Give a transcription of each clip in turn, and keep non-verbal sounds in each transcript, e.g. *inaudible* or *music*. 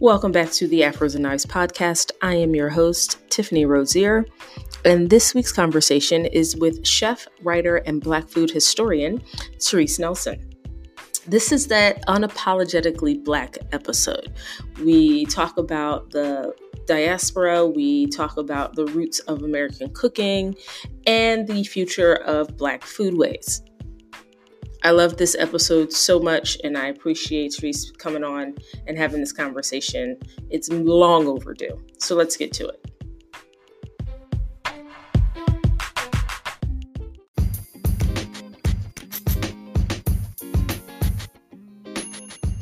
Welcome back to the Afros and Knives podcast. I am your host, Tiffany Rozier, and this week's conversation is with chef, writer, and Black food historian, Therese Nelson. This is that unapologetically Black episode. We talk about the diaspora, we talk about the roots of American cooking, and the future of Black foodways. I love this episode so much, and I appreciate Therese coming on and having this conversation. It's long overdue. So let's get to it.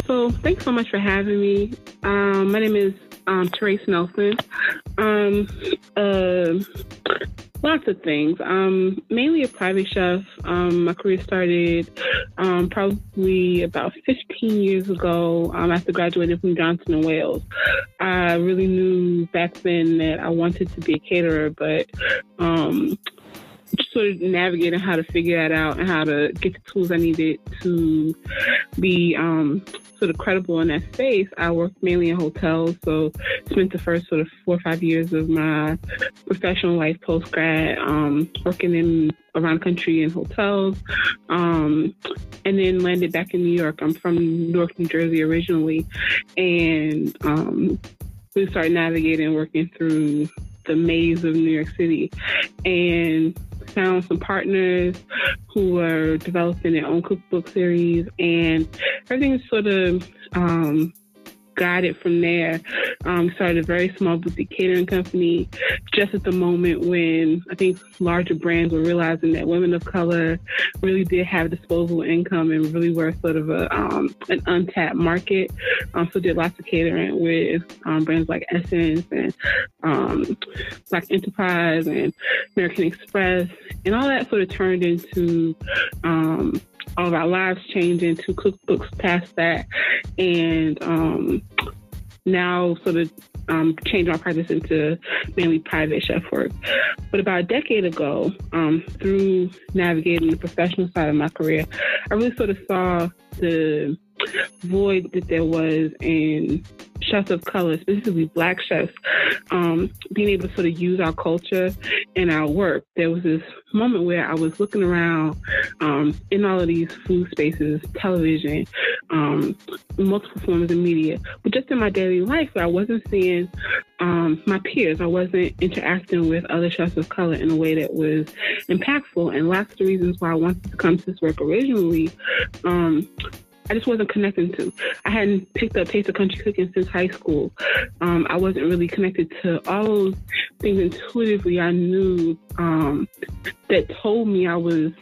So, thanks so much for having me. Um, my name is um, Therese Nelson. Um, uh, Lots of things. Um, mainly a private chef. Um, my career started um, probably about 15 years ago um, after graduating from Johnson and Wales. I really knew back then that I wanted to be a caterer, but um, sort of navigating how to figure that out and how to get the tools I needed to be um, sort of credible in that space, I worked mainly in hotels. So spent the first sort of four or five years of my professional life post grad um, working in around the country in hotels, um, and then landed back in New York. I'm from Newark, New Jersey originally, and um, we started navigating, working through the maze of New York City, and found some partners who are developing their own cookbook series, and everything's sort of um, guided from there. Um, started a very small boutique catering company just at the moment when I think larger brands were realizing that women of color really did have disposable income and really were sort of a um, an untapped market. Um, so did lots of catering with um, brands like Essence and um, Black Enterprise and American Express, and all that sort of turned into um, all of our lives changing to cookbooks past that, and um, now sort of um, changed my practice into mainly private chef work. But about a decade ago, um, through navigating the professional side of my career, I really sort of saw the void that there was in chefs of color, specifically black chefs, um, being able to sort of use our culture and our work. There was this moment where I was looking around um, in all of these food spaces, television, um, multiple forms of media, but just in my daily life, I wasn't seeing um, my peers. I wasn't interacting with other chefs of color in a way that was impactful. And of the reasons why I wanted to come to this work originally um, I just wasn't connecting to. I hadn't picked up Taste of Country Cooking since high school. Um, I wasn't really connected to all those things intuitively. I knew um, that told me I was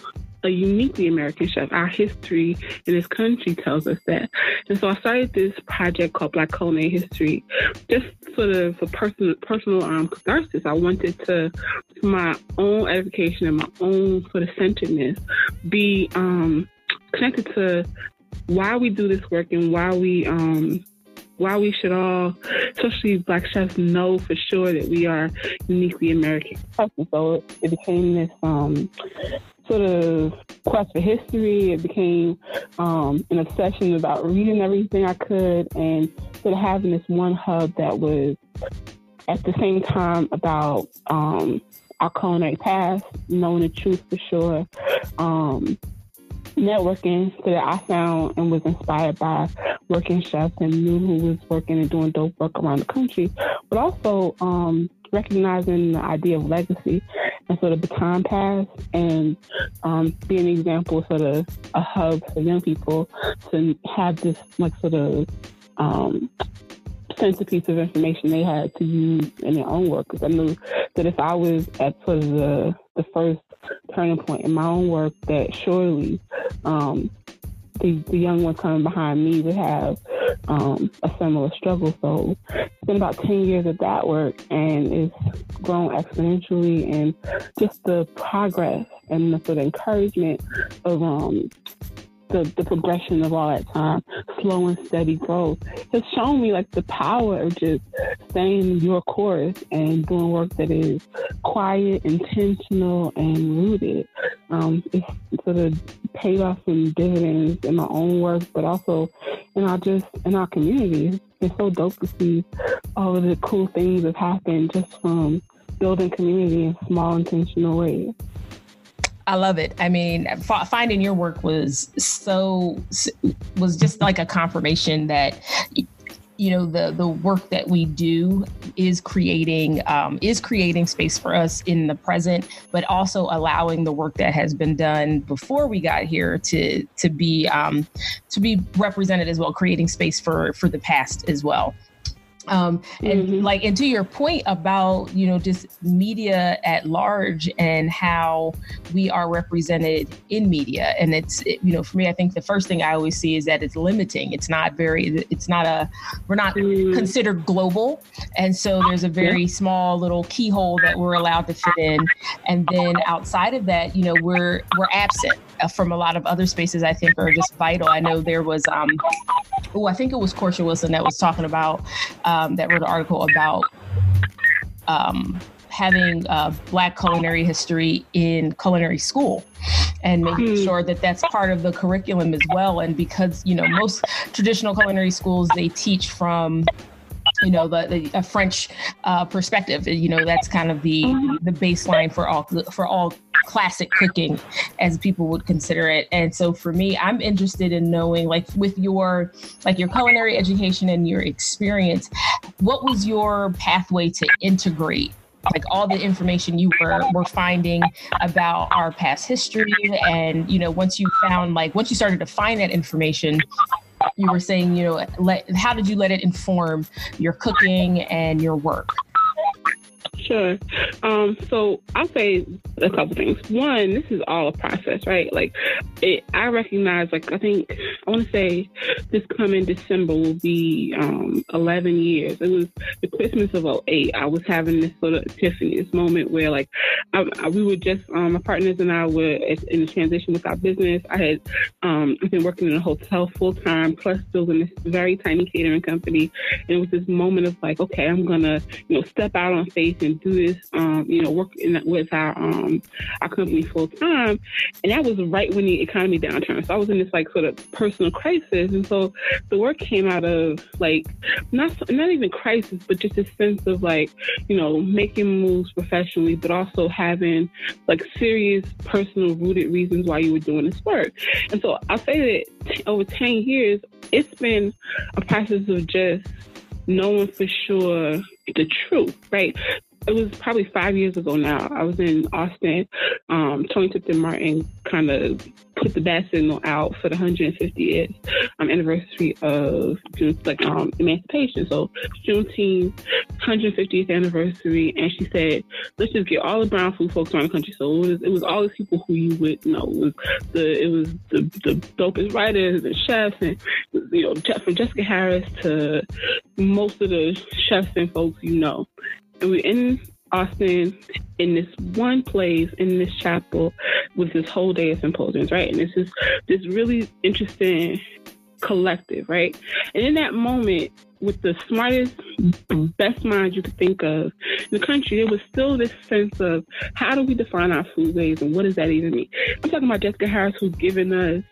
a uniquely American chef. Our history in this country tells us that. And so I started this project called Black Culinary History, just sort of for personal personal um, catharsis. I wanted to, for my own edification and my own sort of centeredness, be um, connected to why we do this work and why we um why we should all, especially black chefs, know for sure that we are uniquely American. So it became this um, sort of quest for history. It became um, an obsession about reading everything I could and sort of having this one hub that was at the same time about um, our culinary past, knowing the truth for sure, um, networking so that I found and was inspired by working chefs and knew who was working and doing dope work around the country, but also um, recognizing the idea of legacy and sort of the time pass and um, be an example, sort of a hub for young people to have this like sort of um, centerpiece of information they had to use in their own work. Because I knew that if I was at sort of the the first turning point in my own work, that surely um, the, the young ones coming behind me would have um, a similar struggle. So it's been about 10 years of that work and it's grown exponentially and just the progress and the sort of encouragement of um, the, the progression of all that time, slow and steady growth, has shown me like the power of just staying your course and doing work that is quiet, intentional, and rooted. Um, it's sort of paid off in dividends in my own work, but also in our just in our community. It's so dope to see all of the cool things that happen just from building community in small intentional ways. I love it. I mean, finding your work was so was just like a confirmation that you know the the work that we do is creating um, is creating space for us in the present, but also allowing the work that has been done before we got here to to be um, to be represented as well, creating space for for the past as well um and mm-hmm. like and to your point about you know just media at large and how we are represented in media and it's it, you know for me i think the first thing i always see is that it's limiting it's not very it's not a we're not mm. considered global and so there's a very small little keyhole that we're allowed to fit in and then outside of that you know we're we're absent from a lot of other spaces i think are just vital i know there was um oh i think it was Korsha Wilson that was talking about um, that wrote an article about um, having uh, black culinary history in culinary school and making hmm. sure that that's part of the curriculum as well and because you know most traditional culinary schools they teach from you know the, the a French uh, perspective. You know that's kind of the mm-hmm. the baseline for all for all classic cooking, as people would consider it. And so for me, I'm interested in knowing, like, with your like your culinary education and your experience, what was your pathway to integrate like all the information you were were finding about our past history and you know once you found like once you started to find that information you were saying, you know, let, how did you let it inform your cooking and your work? Sure. Um, so I'll say a couple things. One, this is all a process, right? Like, it, I recognize, like, I think I want to say this coming December will be um, 11 years. It was the Christmas of 08. I was having this sort of epiphany, this moment where, like, I, I, we were just, um, my partners and I were in transition with our business. I had um, been working in a hotel full time, plus building this very tiny catering company. And it was this moment of, like, okay, I'm going to, you know, step out on faith and do this, um, you know, work in, with our um, our company full time, and that was right when the economy downturned. So I was in this like sort of personal crisis, and so the work came out of like not not even crisis, but just a sense of like you know making moves professionally, but also having like serious personal rooted reasons why you were doing this work. And so I'll say that over ten years, it's been a process of just knowing for sure the truth, right? It was probably five years ago now. I was in Austin. Um, Toni Tipton-Martin kind of put the bat signal out for the 150th um, anniversary of like um, emancipation. So Juneteenth, 150th anniversary, and she said, "Let's just get all the brown food folks around the country." So it was, it was all the people who you would know. It was the it was the, the dopest writers and chefs, and you know, from Jessica Harris to most of the chefs and folks you know and we're in Austin in this one place in this chapel with this whole day of symposiums, right? And this is this really interesting collective, right? And in that moment, with the smartest, best minds you could think of in the country, there was still this sense of how do we define our foodways and what does that even mean? I'm talking about Jessica Harris, who's given us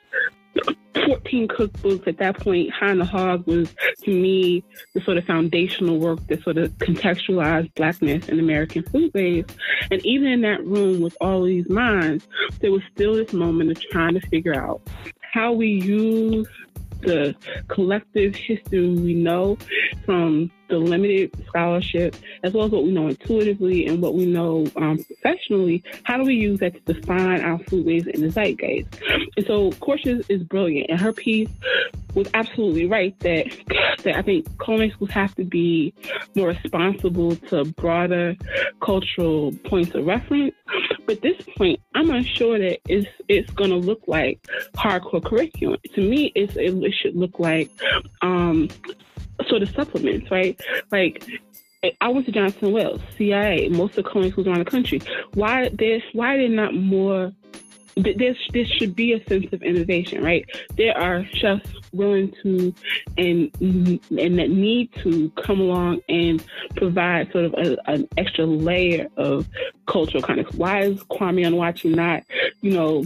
14 cookbooks at that point. High on the Hog was, to me, the sort of foundational work that sort of contextualized Blackness in American foodways. And even in that room with all these minds, there was still this moment of trying to figure out how we use the collective history we know from the limited scholarship, as well as what we know intuitively and what we know um, professionally, how do we use that to define our foodways in the zeitgeist? And so Korsha is brilliant, and her piece was absolutely right that that I think culinary schools have to be more responsible to broader cultural points of reference. But this point, I'm unsure that it's it's going to look like hardcore curriculum. To me, it's, it should look like um, sort of supplements, right? Like I went to Johnson Wales, CIA, most of the culinary schools around the country. Why there's why are there not more? this there should be a sense of innovation, right? There are chefs willing to and and that need to come along and provide sort of a, an extra layer of cultural of. Why is Kwame Onwuachi not, you know,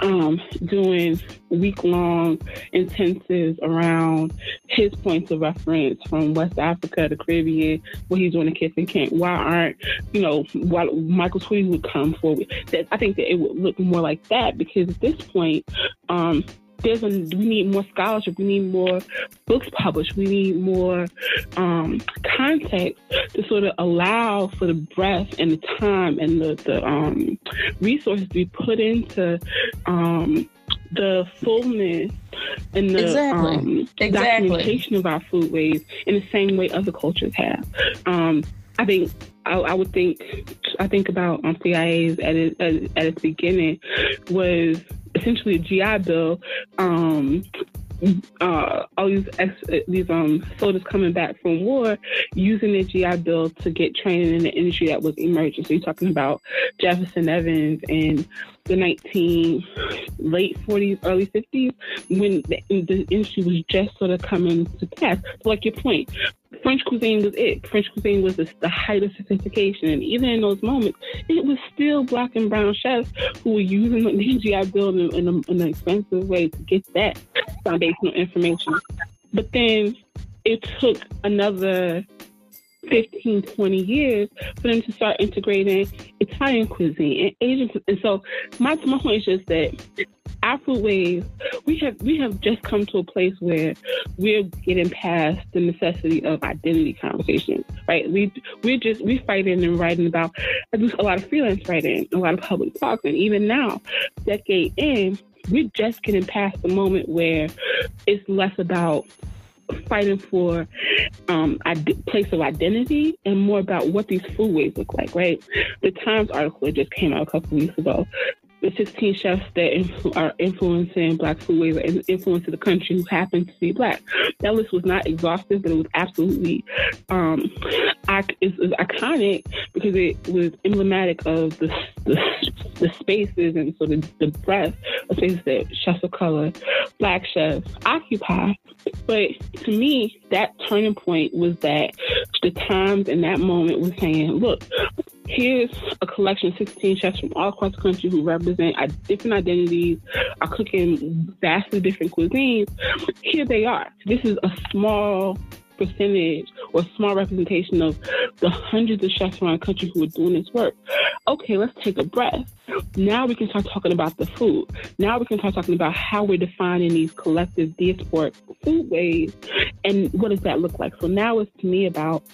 um, doing week long intensives around his points of reference from West Africa, the Caribbean, what he's doing in Kiss Camp. Why aren't, you know, why Michael Twitty would come forward? That I think that it would look more like that because at this point, um, there's a, we need more scholarship. We need more books published. We need more um, context to sort of allow for the breadth and the time and the, the um, resources to be put into um, the fullness and the exactly. Um, exactly. documentation of our foodways in the same way other cultures have. Um, I think I, I, would think I think about um, CIA's at, it, at, at its beginning was essentially a GI Bill. Um, uh, all these ex, these um soldiers coming back from war using the GI Bill to get training in the industry that was emerging. So you're talking about Jefferson Evans and the 19 late 40s, early 50s, when the, the industry was just sort of coming to pass. So like your point, French cuisine was it. French cuisine was the, the, height of sophistication. And even in those moments, it was still black and brown chefs who were using the *laughs* GI Bill in, in, a, in an expensive way to get that foundational information. But then it took another 15, 20 years for them to start integrating Italian cuisine and Asian cuisine. And so my, my point is just that our foodways, we have we have just come to a place where we're getting past the necessity of identity conversations, right? We we're just we're fighting and writing about I do a lot of freelance writing, a lot of public talks, and even now, decade in, we're just getting past the moment where it's less about fighting for um, place of identity and more about what these foodways look like, right? The Times article just came out a couple weeks ago the 16 chefs that are influencing Black foodways and influencing the country who happen to be Black. That list was not exhaustive, but it was absolutely um, iconic because it was emblematic of the, the, the spaces and sort of the breadth of spaces that chefs of color, Black chefs occupy. But to me, that turning point was that the Times in that moment was saying, look, here's a collection of 16 chefs from all across the country who represent different identities, are cooking vastly different cuisines. Here they are. This is a small percentage or small representation of the hundreds of chefs around the country who are doing this work. Okay, let's take a breath. Now we can start talking about the food. Now we can start talking about how we're defining these collective diasporic foodways and what does that look like. So now it's to me about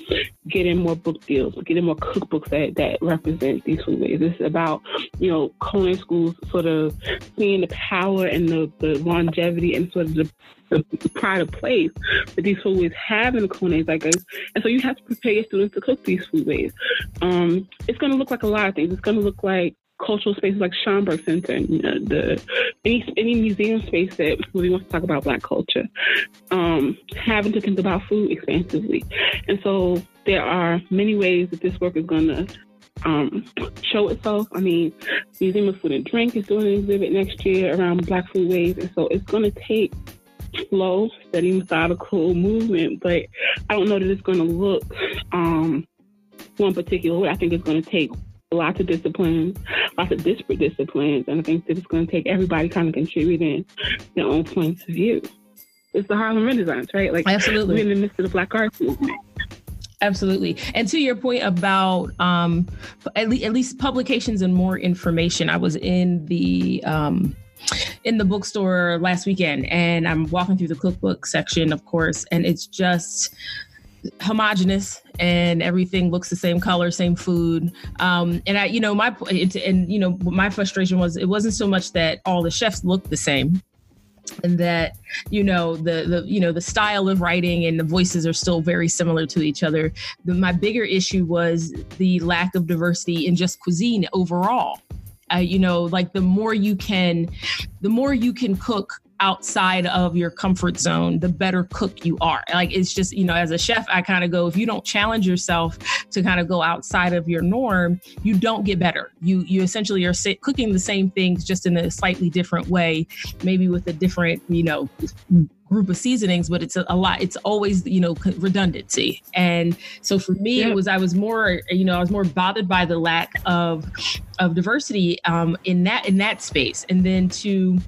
getting more book deals, getting more cookbooks that, that represent these foodways. It's about, you know, culinary schools sort of seeing the power and the, the longevity and sort of the the pride of place that these foodways have in the culinary zeitgeist. And so you have to prepare your students to cook these foodways. Um, it's going to look like a lot of things. It's going to look like cultural spaces like Schomburg Center you know, the any any museum space that really wants to talk about Black culture, um, having to think about food expansively. And so there are many ways that this work is going to um, show itself. I mean, Museum of Food and Drink is doing an exhibit next year around Black foodways, and so it's going to take slow, steady, methodical movement, but I don't know that it's going to look um, one particular way. I think it's going to take lots of disciplines, lots of disparate disciplines, and I think that it's going to take everybody kind of contributing their own points of view. It's the Harlem Renaissance, right? Like absolutely, we're in the midst of the Black arts movement. Absolutely. And to your point about um, at, le- at least publications and more information, I was in the um, in the bookstore last weekend and I'm walking through the cookbook section, of course, and it's just homogenous and everything looks the same color same food. Um and i you know my and you know my frustration was it wasn't so much that all the chefs looked the same and that you know the the you know the style of writing and the voices are still very similar to each other. The, my bigger issue was the lack of diversity in just cuisine overall uh, you know like the more you can the more you can cook outside of your comfort zone, the better cook you are. Like it's just, you know, as a chef, I kind of go, if you don't challenge yourself to kind of go outside of your norm, you don't get better. You you essentially are cooking the same things just in a slightly different way, maybe with a different, you know, group of seasonings, but it's a, a, lot. It's always, you know, redundancy. And so for me, yeah. it was I was more, you know, I was more bothered by the lack of of diversity um, in that in that space, and then to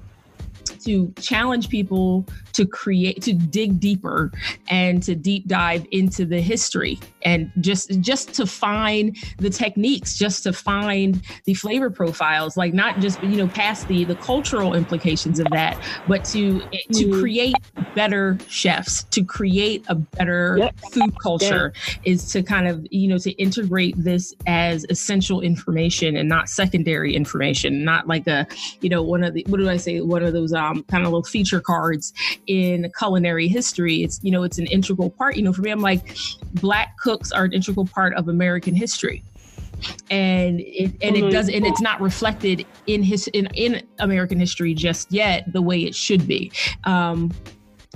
to challenge people to create to dig deeper and to deep dive into the history and just just to find the techniques just to find the flavor profiles like not just you know past the the cultural implications of that but to to mm-hmm. create better chefs to create a better yep. food culture is to kind of you know to integrate this as essential information and not secondary information not like a you know one of the what do i say one of those um kind of little feature cards in culinary history. It's, you know, it's an integral part. You know, for me, I'm like, black cooks are an integral part of American history and it and it does and it's not reflected in his in, in American history just yet the way it should be. Um,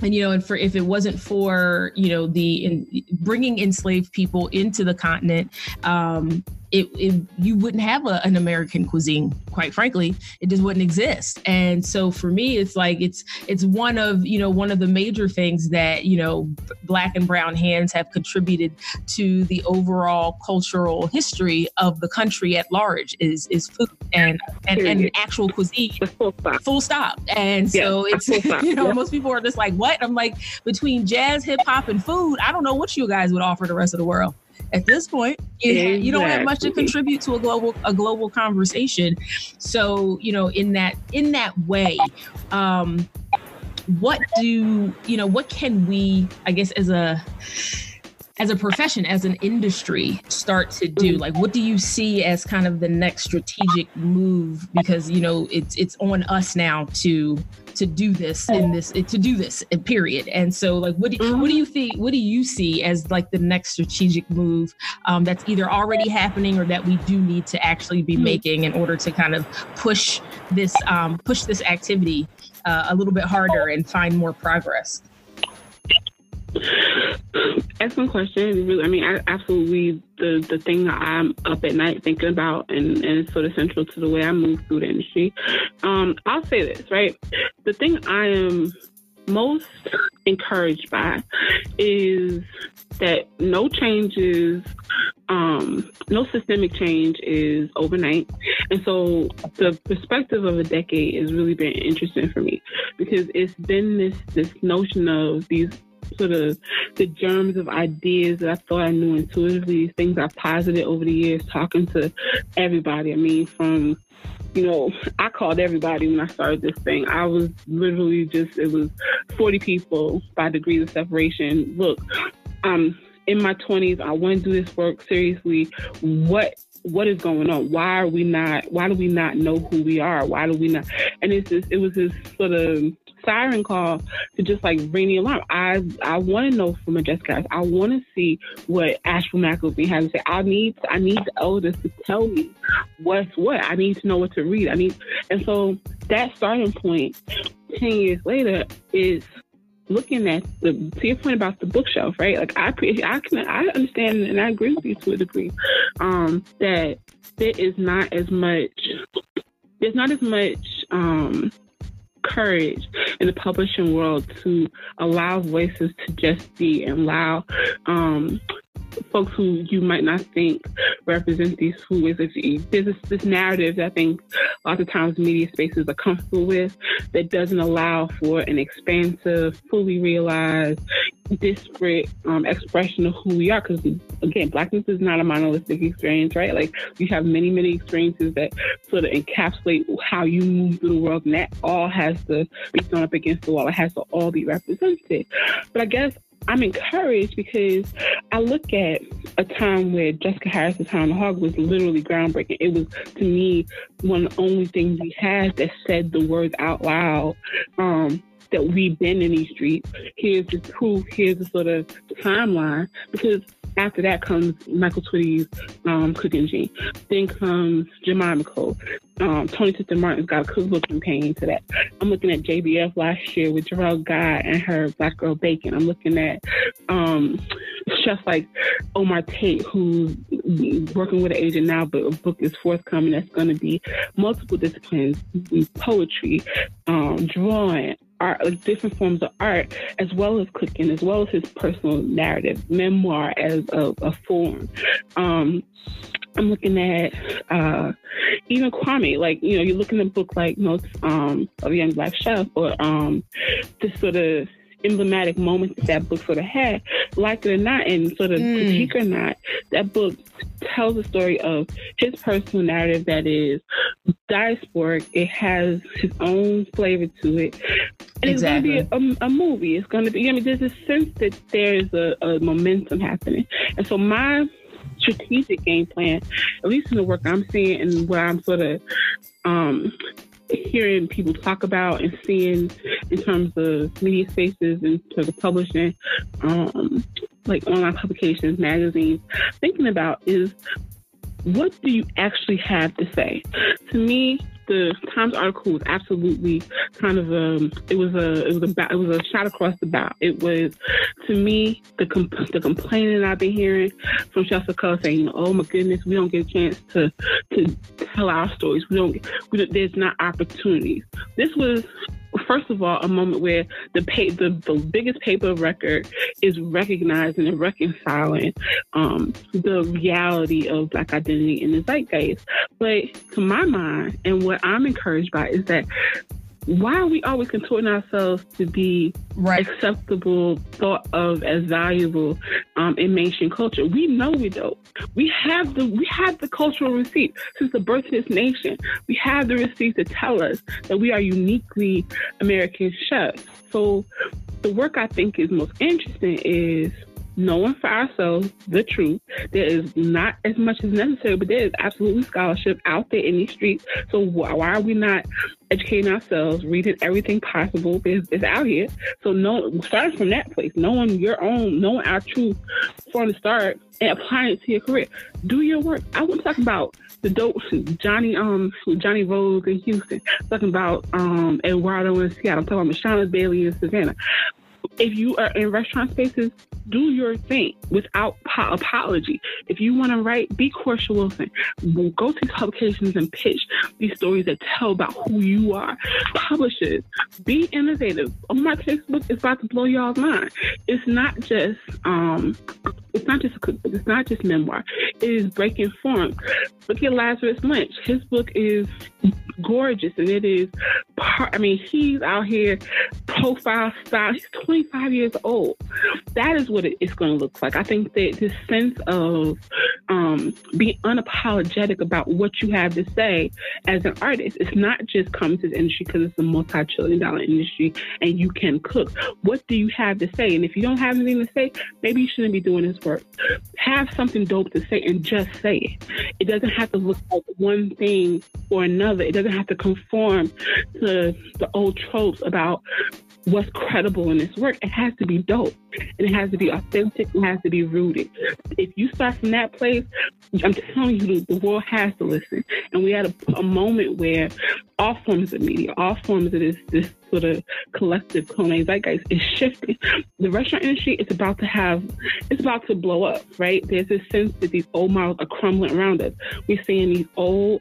and you know and for if it wasn't for you know the in, bringing enslaved people into the continent um, it, it, you wouldn't have a, an American cuisine. Quite frankly, it just wouldn't exist. And so for me, it's like it's it's one of you know one of the major things that you know black and brown hands have contributed to the overall cultural history of the country at large is is food and and, and actual cuisine. Full stop. Full stop. And so yeah, it's *laughs* you know yeah. most people are just like what I'm like between jazz, hip hop, and food. I don't know what you guys would offer the rest of the world at this point you, exactly. you don't have much to contribute to a global a global conversation so you know in that in that way um what do you know what can we i guess as a as a profession, as an industry, start to do? Like, what do you see as kind of the next strategic move? Because you know, it's it's on us now to to do this in this to do this uh, period. And so, like, what do, what do you think? What do you see as like the next strategic move um, that's either already happening or that we do need to actually be hmm. making in order to kind of push this um, push this activity uh, a little bit harder and find more progress? Excellent question. Really, I mean, absolutely. The the thing that I'm up at night thinking about, and, and it's sort of central to the way I move through the industry. Um, I'll say this right. The thing I am most encouraged by is that no changes, um, no systemic change is overnight. And so the perspective of a decade has really been interesting for me because it's been this this notion of these sort of the germs of ideas that I thought I knew intuitively, things I've posited over the years, talking to everybody. I mean, from you know, I called everybody when I started this thing. I was literally just, it was 40 people by degrees of separation. Look, I'm in my 20s. I want to do this work seriously. What what is going on? Why are we not? Why do we not know who we are? Why do we not? And it's just, it was this sort of siren call to just like ring the alarm. I I want to know from a Jessica. I want to see what Asheville McElveen has to say. I need I need the elders to tell me what's what. I need to know what to read. I need, and so that starting point, ten years later, is looking at the to your point about the bookshelf, right? Like I I can I understand and I agree with you to a degree um, that there is not as much there's not as much um, courage in the publishing world to allow voices to just be and allow um, folks who you might not think represent these food ways. There's this, this narrative that I think lots of times media spaces are comfortable with that doesn't allow for an expansive, fully realized, disparate um, expression of who we are. Because again, blackness is not a monolithic experience, right? Like we have many, many experiences that sort of encapsulate how you move through the world, and that all has to be thrown up against the wall. It has to all be represented. But I guess I'm encouraged because I look at a time where Jessica Harris's Hound Hog was literally groundbreaking. It was, to me, one of the only things we had that said the words out loud. Um, that we've been in these streets. Here's the proof. Here's the sort of timeline. Because after that comes Michael Twitty's um, Cooking Gene. Then comes Jemima. Um, Tony Sister Martin's got a cookbook campaign to that. I'm looking at JBF last year with Jerrelle Guy and her Black Girl Baking. I'm looking at um, chefs like Omar Tate, who's working with an agent now, but a book is forthcoming that's going to be multiple disciplines, poetry, um, drawing, art, different forms of art, as well as cooking, as well as his personal narrative, memoir as a, a form. Um, I'm looking at uh, even Kwame, like, you know, you look in a book like Notes um, of a Young Black Chef or um, this sort of emblematic moments that that book sort of had, like it or not, and sort of mm. critique or not, that book tells a story of his personal narrative that is diasporic. It has his own flavor to it. And exactly. it's going to be a, a, movie. It's going to be, I mean, there's a sense that there's a, a momentum happening. And so my strategic game plan, at least in the work I'm seeing and what I'm sort of um, hearing people talk about and seeing in terms of media spaces and terms of publishing, um, like online publications, magazines, thinking about is what do you actually have to say? To me, the Times article was absolutely kind of a um, it was a it was a it was a shot across the bow. It was to me the comp- the complaining I've been hearing from Chefs of saying, "Oh my goodness, we don't get a chance to to tell our stories. We don't. We, there's not opportunities." This was first of all, a moment where the pay, the, the biggest paper record is recognizing and reconciling um, the reality of Black identity in the zeitgeist. But to my mind, and what I'm encouraged by is that why are we always contorting ourselves to be right. acceptable, thought of as valuable um, in mainstream culture? We know we don't. We have the we have the cultural receipt since the birth of this nation. We have the receipt to tell us that we are uniquely American chefs. So the work I think is most interesting is knowing for ourselves the truth. There is not as much as necessary, but there is absolutely scholarship out there in these streets. So why are we not educating ourselves, reading everything possible is, is out here? So no, starting from that place, knowing your own, knowing our truth from the start and applying it to your career. Do your work. I wasn't talking about the dope Johnny um Johnny Rose in Houston. Talking about um Eduardo in Seattle. I'm talking about Mashama Bailey in Savannah if you are in restaurant spaces, do your thing without po- apology. If you want to write, be Korsha Wilson. Go to publications and pitch these stories that tell about who you are. Publishers, be innovative. On my Facebook is about to blow y'all's mind. It's not just um, it's not just a cookbook. It's not just memoir. It is breaking form. Look at Lazarus Lynch. His book is gorgeous, and it is. Part, I mean, he's out here profile style. He's 25 years old. That is what it's going to look like. I think that this sense of um, being unapologetic about what you have to say as an artist, it's not just coming to the industry because it's a multi-trillion-dollar industry and you can cook. What do you have to say? And if you don't have anything to say, maybe you shouldn't be doing this Have something dope to say and just say it. It doesn't have to look like one thing or another. It doesn't have to conform to the old tropes about what's credible in this work. It has to be dope and it has to be authentic. It has to be rooted. If you start from that place, I'm telling you, the world has to listen. And we had a, a moment where all forms of media, all forms of this, this sort of collective culinary zeitgeist is shifting. The restaurant industry is about to have, it's about to blow up, right? There's this sense that these old models are crumbling around us. We're seeing these old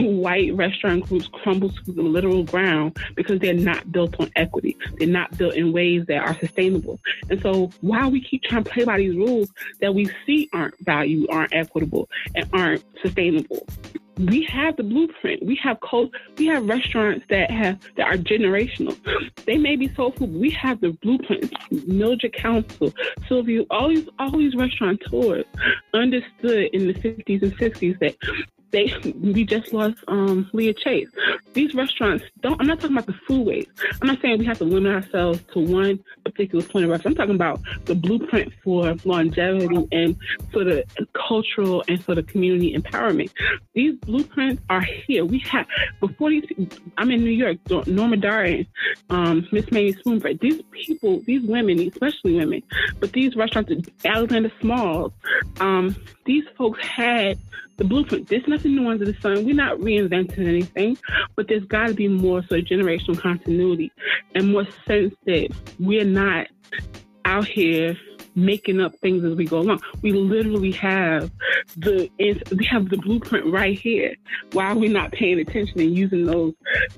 white restaurant groups crumble to the literal ground because they're not built on equity. They're not built in ways that are sustainable. And so while we keep trying to play by these rules that we see aren't valued, aren't equitable, and aren't sustainable, we have the blueprint. We have cult, we have restaurants that have that are generational. They may be soul food, we have the blueprint. Mildred Council, Sylvia, all these all these restaurateurs understood in the 50s and 60s that they we just lost um, Leah Chase. These restaurants don't. I'm not talking about the food waste. I'm not saying we have to limit ourselves to one particular point of reference. I'm talking about the blueprint for longevity and for the cultural and for the community empowerment. These blueprints are here. We have before these. I'm in New York. Norma Darden, um, Miss Maggie Spoonbread. These people, these women, especially women, but these restaurants, Alexander Smalls, um, these folks had the blueprint. There's nothing new under the sun. We're not reinventing anything, but there's got to be more sort of generational continuity and more sense that we're not out here making up things as we go along. We literally have the we have the blueprint right here. Why are we not paying attention and using those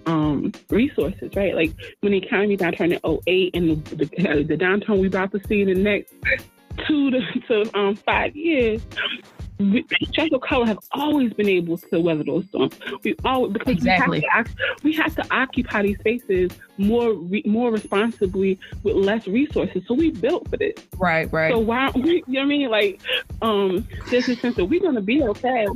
um, resources, right? Like when the economy downturn in 08 and the, the, the downturn we about to see in the next two to, to um, five years, Churchill Color have always been able to weather those storms. We all because exactly. we, have to, we have to occupy these spaces more re, more responsibly with less resources. So we built for this. Right, right. So why we, *laughs* you know what I mean? Like, um, there's a sense that we're gonna be okay.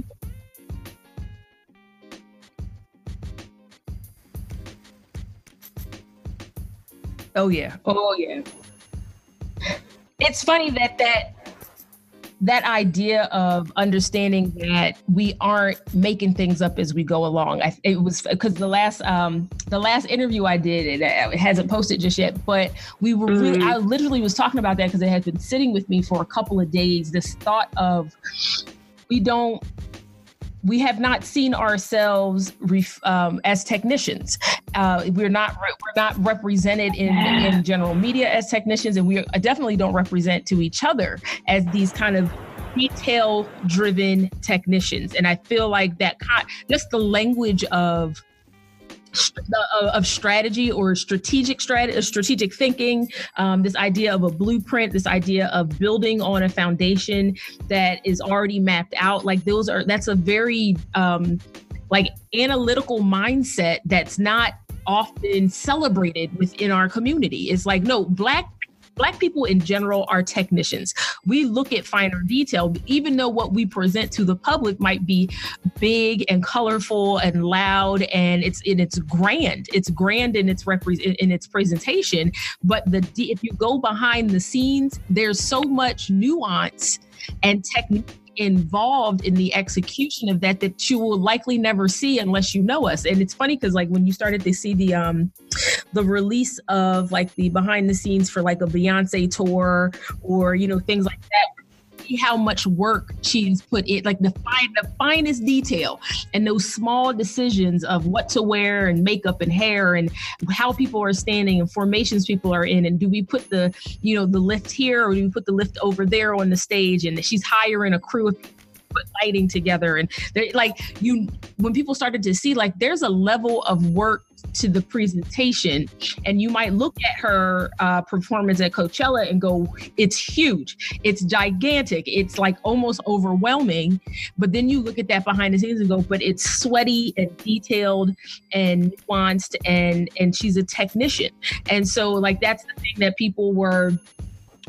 Oh yeah. Oh yeah. It's funny that that that idea of understanding that we aren't making things up as we go along. I, it was because the last um, the last interview I did it, it, hasn't posted just yet, but we were mm-hmm. really, I literally was talking about that because it had been sitting with me for a couple of days. This thought of we don't we have not seen ourselves ref, um, as technicians. Uh, we're not we're not represented in, in general media as technicians, and we definitely don't represent to each other as these kind of detail driven technicians. And I feel like that just the language of of strategy or strategic strategy, strategic thinking. Um, this idea of a blueprint, this idea of building on a foundation that is already mapped out. Like those are that's a very um, like analytical mindset that's not often celebrated within our community. It's like no black Black people in general are technicians. We look at finer detail, even though what we present to the public might be big and colorful and loud and it's in its grand. It's grand in its repre- in its presentation, but the if you go behind the scenes, there's so much nuance and technique involved in the execution of that that you will likely never see unless you know us. And it's funny because like when you started to see the um the release of like the behind the scenes for like a Beyonce tour or you know things like that see how much work she's put in, like the fine, the finest detail, and those small decisions of what to wear and makeup and hair and how people are standing and formations people are in, and do we put the, you know, the lift here or do we put the lift over there on the stage? And she's hiring a crew of put lighting together and like you when people started to see like there's a level of work to the presentation and you might look at her uh, performance at coachella and go it's huge. It's gigantic. It's like almost overwhelming. But then you look at that behind the scenes and go but it's sweaty and detailed and nuanced and and she's a technician. And so like that's the thing that people were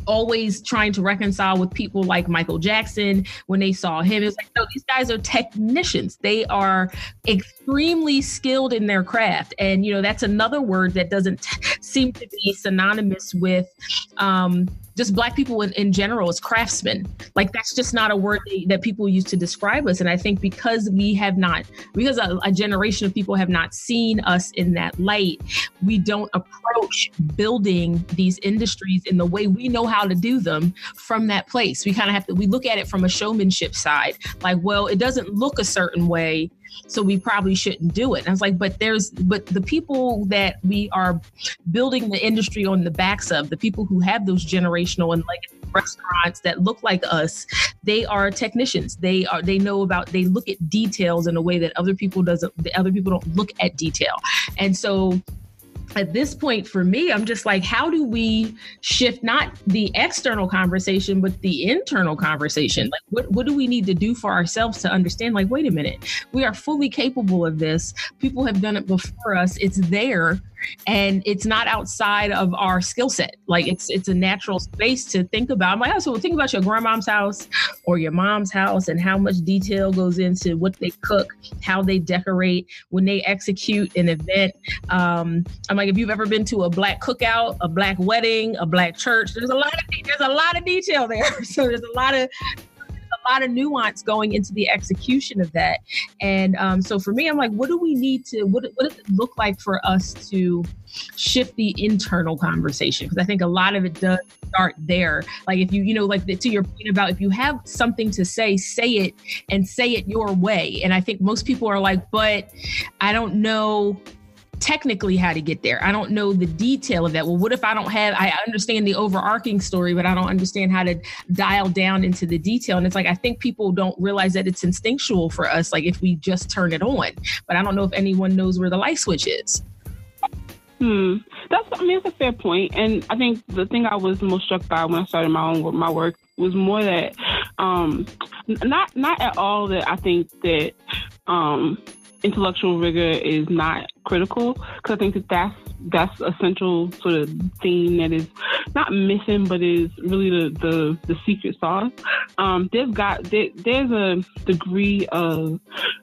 always trying to reconcile with people like Michael Jackson when they saw him. It's like, no, these guys are technicians. They are extremely skilled in their craft. And, you know, that's another word that doesn't *laughs* seem to be synonymous with um, just black people in, in general as craftsmen. Like that's just not a word that people use to describe us. And I think because we have not, because a, a generation of people have not seen us in that light, we don't approach building these industries in the way we know how to do them from that place. We kind of have to, we look at it from a showmanship side. Like, well, it doesn't look a certain way so we probably shouldn't do it. And I was like, but there's, but the people that we are building the industry on the backs of, the people who have those generational and like restaurants that look like us, they are technicians. They are, they know about, they look at details in a way that other people doesn't, the other people don't look at detail. And so at this point for me i'm just like how do we shift not the external conversation but the internal conversation? Like what, what do we need to do for ourselves to understand like wait a minute we are fully capable of this. People have done it before us. It's there and it's not outside of our skill set. Like it's it's a natural space to think about. I'm like, oh, so think about your grandmom's house or your mom's house and how much detail goes into what they cook, how they decorate, when they execute an event. Um, I'm like, if you've ever been to a black cookout, a black wedding, a black church, there's a lot of there's a lot of detail there. *laughs* So there's a lot of lot of nuance going into the execution of that. And um, so for me, I'm like, what do we need to, what, what does it look like for us to shift the internal conversation? Because I think a lot of it does start there. Like if you, you know, like the, to your point about if you have something to say, say it and say it your way. And I think most people are like, but I don't know technically how to get there. I don't know the detail of that. Well, what if I don't have, I understand the overarching story, but I don't understand how to dial down into the detail. And it's like, I think people don't realize that it's instinctual for us, like if we just turn it on. But I don't know if anyone knows where the light switch is. Hmm. That's, I mean, it's a fair point. And I think the thing I was most struck by when I started my own my work was more that, um, not, not at all that I think that, um, intellectual rigor is not critical because I think that that's that's a central sort of theme that is not missing, but is really the the, the secret sauce. Um, there's got there, there's a degree of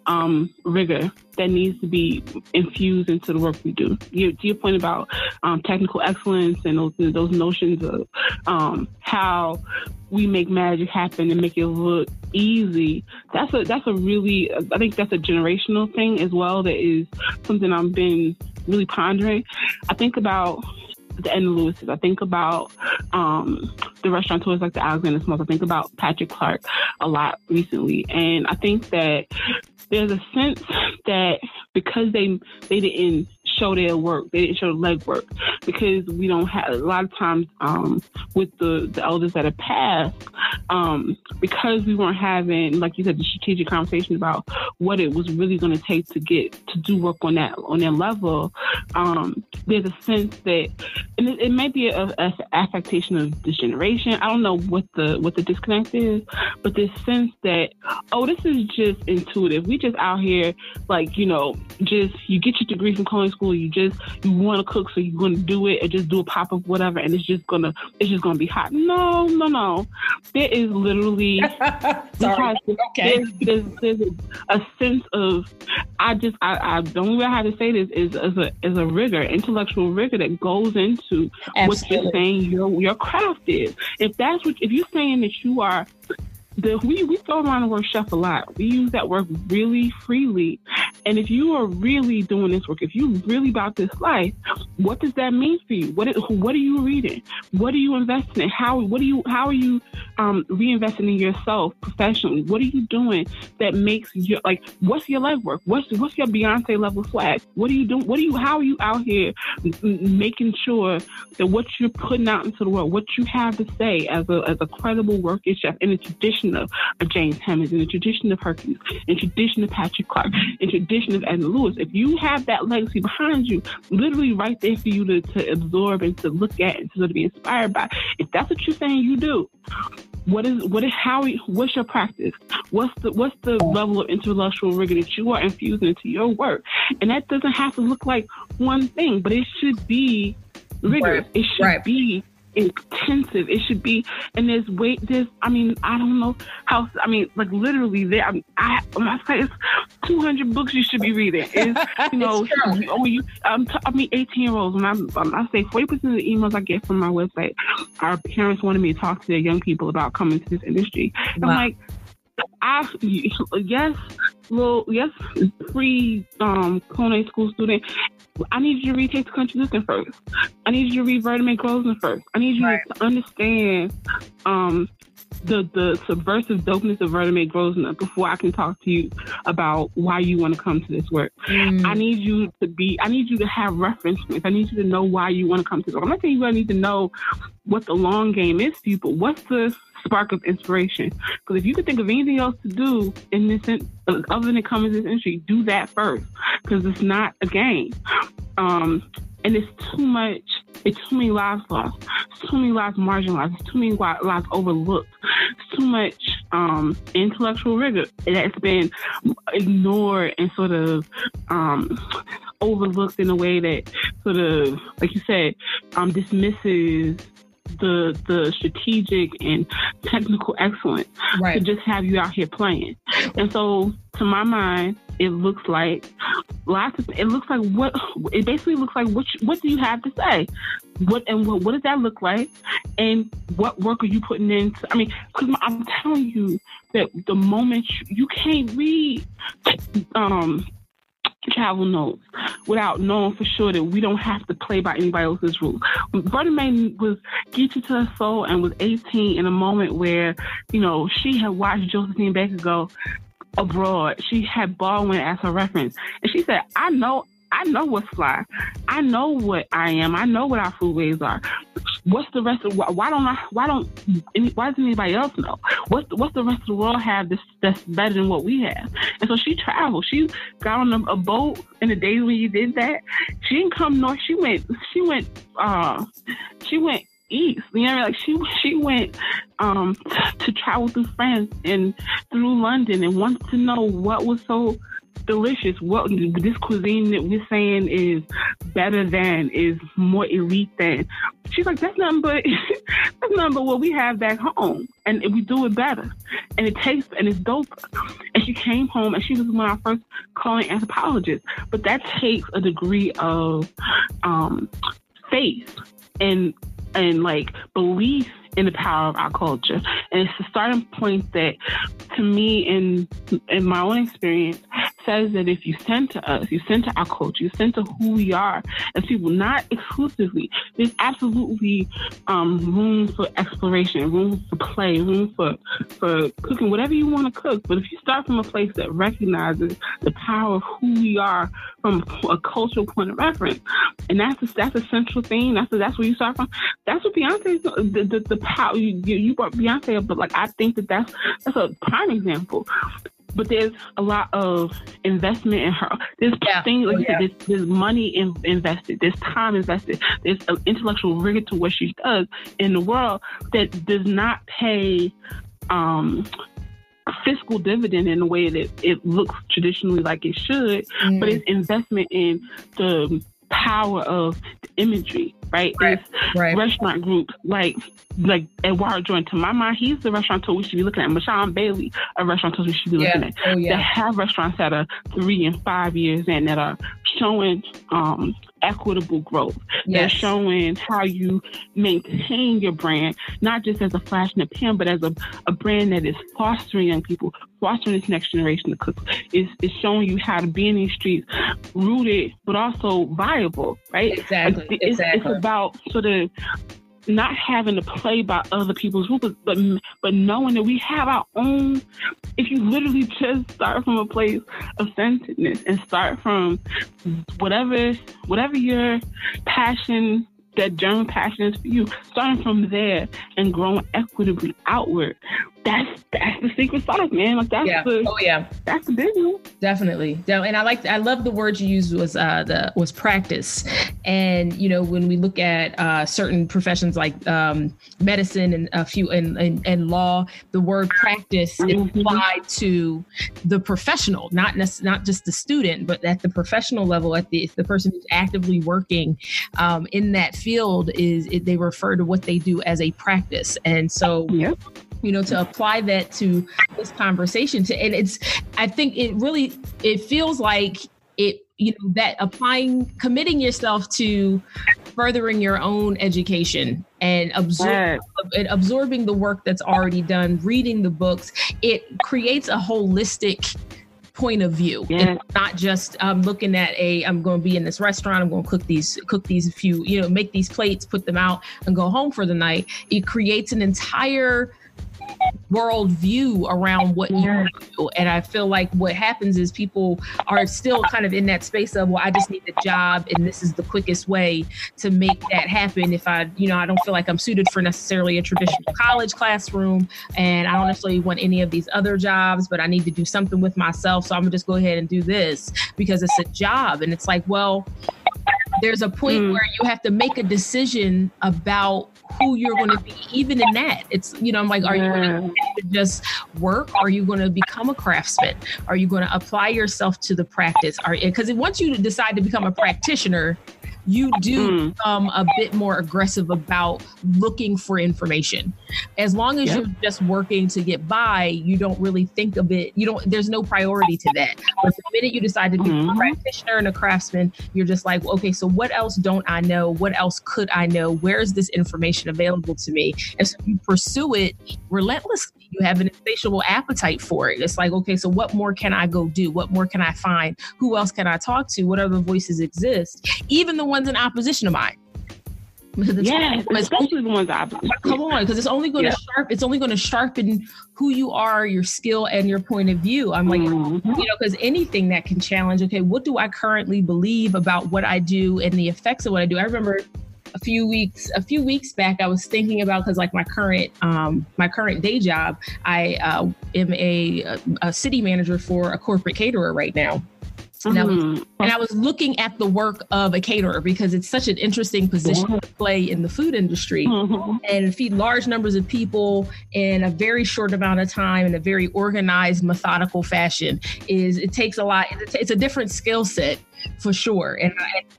um, rigor that needs to be infused into the work we do. You, to your point about um, technical excellence and those those notions of um, how we make magic happen and make it look easy. That's a that's a really I think that's a generational thing as well. That is something I've been really pondering. I think about the Edna Lewis's. I think about um, the restaurateurs like the Alexander Smalls. I think about Patrick Clark a lot recently, and I think that there's a sense that because they they didn't show their work. They didn't show the leg work because we don't have a lot of times um, with the, the elders that have passed um, because we weren't having, like you said, the strategic conversation about what it was really going to take to get to do work on that on that level. Um, there's a sense that, and it, it may be a, a, affectation of this generation. I don't know what the what the disconnect is, but this sense that oh, this is just intuitive. We just out here like you know, just you get your degree from culinary school, you just you want to cook, so you're going to do it and just do a pop up, whatever, and it's just gonna it's just gonna be hot. No, no, no. There is literally *laughs* Sorry. okay. There's, there's, there's, a sense of I just I, I don't know how to say this is as a is a rigor, intellectual rigor that goes into Absolutely. what you're saying your your craft is. If that's what if you're saying that you are the we, we throw around the word chef a lot. We use that word really freely. And if you are really doing this work, if you're really about this life, what does that mean for you? What is, what are you reading? What are you investing in? How what are you how are you um, reinvesting in yourself professionally? What are you doing that makes your like what's your legwork? What's what's your Beyonce level swag? What are you doing? What are you how are you out here making sure that what you're putting out into the world, what you have to say as a as a credible working chef in a tradition tradition of, of James Hemings, in the tradition of Hercules, in tradition of Patrick Clark, in tradition of Edna Lewis, if you have that legacy behind you, literally right there for you to, to absorb and to look at and to sort of be inspired by, if that's what you're saying you do, what is what is how what's your practice? What's the what's the level of intellectual rigor that you are infusing into your work? And that doesn't have to look like one thing but it should be rigorous. Right. it should right. be intensive. It should be, and there's weight. There's, I mean, I don't know how. I mean, like literally, there. I, I, I say it's 200 books you should be reading. It's, *laughs* you know, oh, you, um, t- I mean, 18 year olds. When I, um, I say 40 percent of the emails I get from my website, our parents wanted me to talk to their young people about coming to this industry. Wow. I'm like, I yes, well, yes, free um culinary school student. I need you to read Taste the Country Listen first. I need you to read Vertamae Grosvenor first. I need you right. to understand um the the subversive dopeness of Vertamae Grosvenor before I can talk to you about why you want to come to this work. Mm. I need you to be. I need you to have reference points. I need you to know why you want to come to this work. I'm not saying you I need to know what the long game is for you, but what's the spark of inspiration. Because if you can think of anything else to do in this, other than coming to this industry, do that first. Because it's not a game. Um, and it's too much. It's too many lives lost. It's too many lives marginalized. It's too many lives overlooked. It's too much um, intellectual rigor that's been ignored and sort of um, overlooked in a way that sort of, like you said, um, dismisses the the strategic and technical excellence right. to just have you out here playing. And so, to my mind, it looks like lots of. It looks like what it basically looks like. What what do you have to say? What and what, what does that look like? And what work are you putting in? I mean, because I'm telling you that the moment you, you can't read um, travel notes without knowing for sure that we don't have to play by anybody else's rules. Bertha Mason was Geechee to her soul and was 18 in a moment where, you know, she had watched Josephine Baker go abroad. She had Baldwin as her reference. And she said, I know I know what's fly. I know what I am. I know what our foodways are. What's the rest of why don't I why don't any, why doesn't anybody else know? What's what's the rest of the world have that's, that's better than what we have? And so she traveled. She got on a, boat in the days when you did that. She didn't come north. She went. She went. Uh, she went east. You know, like she she went um, to travel through France and through London and wants to know what was so delicious. What this cuisine that we're saying is better than, is more elite than. She's like, that's nothing but *laughs* that's but what we have back home, and we do it better, and it tastes and it's dope. And she came home, and she was one of our first culinary anthropologists. But that takes a degree of um, faith and and like belief in the power of our culture. And it's the starting point that, to me, in in my own experience, says that if you center us, you center our culture, you center who we are as people, not exclusively, there's absolutely um, room for exploration, room for play, room for for cooking, whatever you want to cook. But if you start from a place that recognizes the power of who we are from a cultural point of reference, and that's a, that's a central thing. That's a, that's where you start from. That's what Beyonce the the, the power you, you brought Beyonce up, but like I think that that's that's a prime example but there's a lot of investment in her. There's yeah. things like yeah. there's, there's, money in, invested, there's time invested, there's an intellectual rigor to what she does in the world that does not pay um, fiscal dividend in the way that it looks traditionally like it should, mm. but it's investment in the power of the imagery, right? right. right. restaurant groups like like Edouard Jordan. To my mind, he's the restaurateur we should be looking at. Mashama Bailey, a restaurateur we should be looking yeah. at. Oh, yeah. That have restaurants that are three and five years and that are showing um, equitable growth. Yes. They're showing how you maintain your brand, not just as a flash in the pan, but as a, a brand that is fostering young people, fostering this next generation of cooks. It's, it's showing you how to be in these streets rooted, but also viable, right? Exactly. It's, exactly. it's about sort of not having to play by other people's rules, but but knowing that we have our own. If you literally just start from a place of centeredness and start from whatever whatever your passion that German passion is for you, starting from there and growing equitably outward. That's that's the secret sauce, man. Like that's yeah. the oh yeah, that's the one. Definitely, and I like I love the word you used was uh the was practice, and you know when we look at uh certain professions like um medicine and a few and and, and law, the word practice mm-hmm. is applied to the professional, not nec- not just the student, but at the professional level, at the the person who's actively working um, in that field is it, they refer to what they do as a practice, and so. Yep you know to apply that to this conversation to and it's i think it really it feels like it you know that applying committing yourself to furthering your own education and absorb, and absorbing the work that's already done reading the books it creates a holistic point of view. Yeah. not just um, looking at a i'm going to be in this restaurant i'm going to cook these cook these few you know make these plates put them out and go home for the night. It creates an entire world view around what you do. And I feel like what happens is people are still kind of in that space of, well, I just need a job and this is the quickest way to make that happen. If I, you know, I don't feel like I'm suited for necessarily a traditional college classroom and I don't necessarily want any of these other jobs, but I need to do something with myself. So I'm gonna just go ahead and do this because it's a job. And it's like, well, there's a point mm. where you have to make a decision about who you're going to be even in that. It's you know i'm like are yeah. you going to just work? Are you going to become a craftsman? Are you going to apply yourself to the practice? Are because once you decide to become a practitioner you do mm. become a bit more aggressive about looking for information. As long as yep. you're just working to get by, you don't really think of it. You don't. There's no priority to that. But the minute you decide to be mm-hmm. a practitioner and a craftsman, you're just like, okay, so what else don't I know? What else could I know? Where is this information available to me? And so you pursue it relentlessly. You have an insatiable appetite for it. It's like, okay, so what more can I go do? What more can I find? Who else can I talk to? What other voices exist? Even the ones in opposition to mine. Yeah, especially the ones opposite. Come on, because it's only going to sharp. It's only going to sharpen who you are, your skill, and your point of view. I'm like, mm-hmm. you know, because anything that can challenge. Okay, what do I currently believe about what I do and the effects of what I do? I remember a few weeks a few weeks back i was thinking about because like my current um my current day job i uh, am a, a city manager for a corporate caterer right now and, I was, mm-hmm. and I was looking at the work of a caterer because it's such an interesting position to play in the food industry mm-hmm. and feed large numbers of people in a very short amount of time in a very organized, methodical fashion. Is it takes a lot. It's a different skill set for sure. And,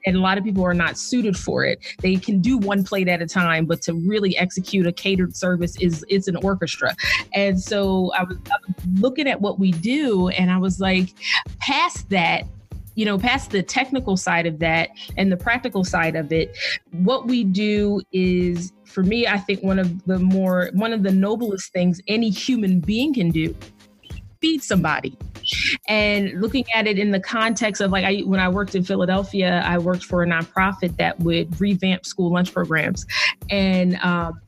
and a lot of people are not suited for it. They can do one plate at a time, but to really execute a catered service is it's an orchestra. And so I was, I was looking at what we do, and I was like, past that, you know, past the technical side of that and the practical side of it, what we do is, for me, I think one of the more, one of the noblest things any human being can do feed somebody. And looking at it in the context of like I when I worked in Philadelphia, I worked for a nonprofit that would revamp school lunch programs, and um,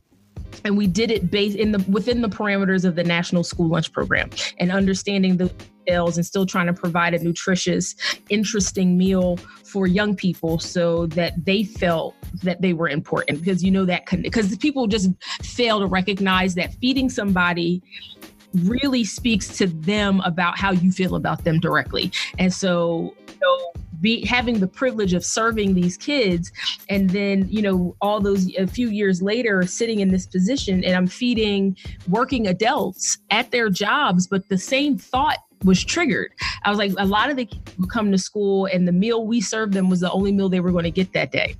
and we did it based in the within the parameters of the national school lunch program and understanding the and still trying to provide a nutritious interesting meal for young people so that they felt that they were important. Because you know that because people just fail to recognize that feeding somebody really speaks to them about how you feel about them directly. And so you know, be having the privilege of serving these kids and then you know all those a few years later sitting in this position and i'm feeding working adults at their jobs but the same thought was triggered. I was like, a lot of the kids would come to school, and the meal we served them was the only meal they were going to get that day.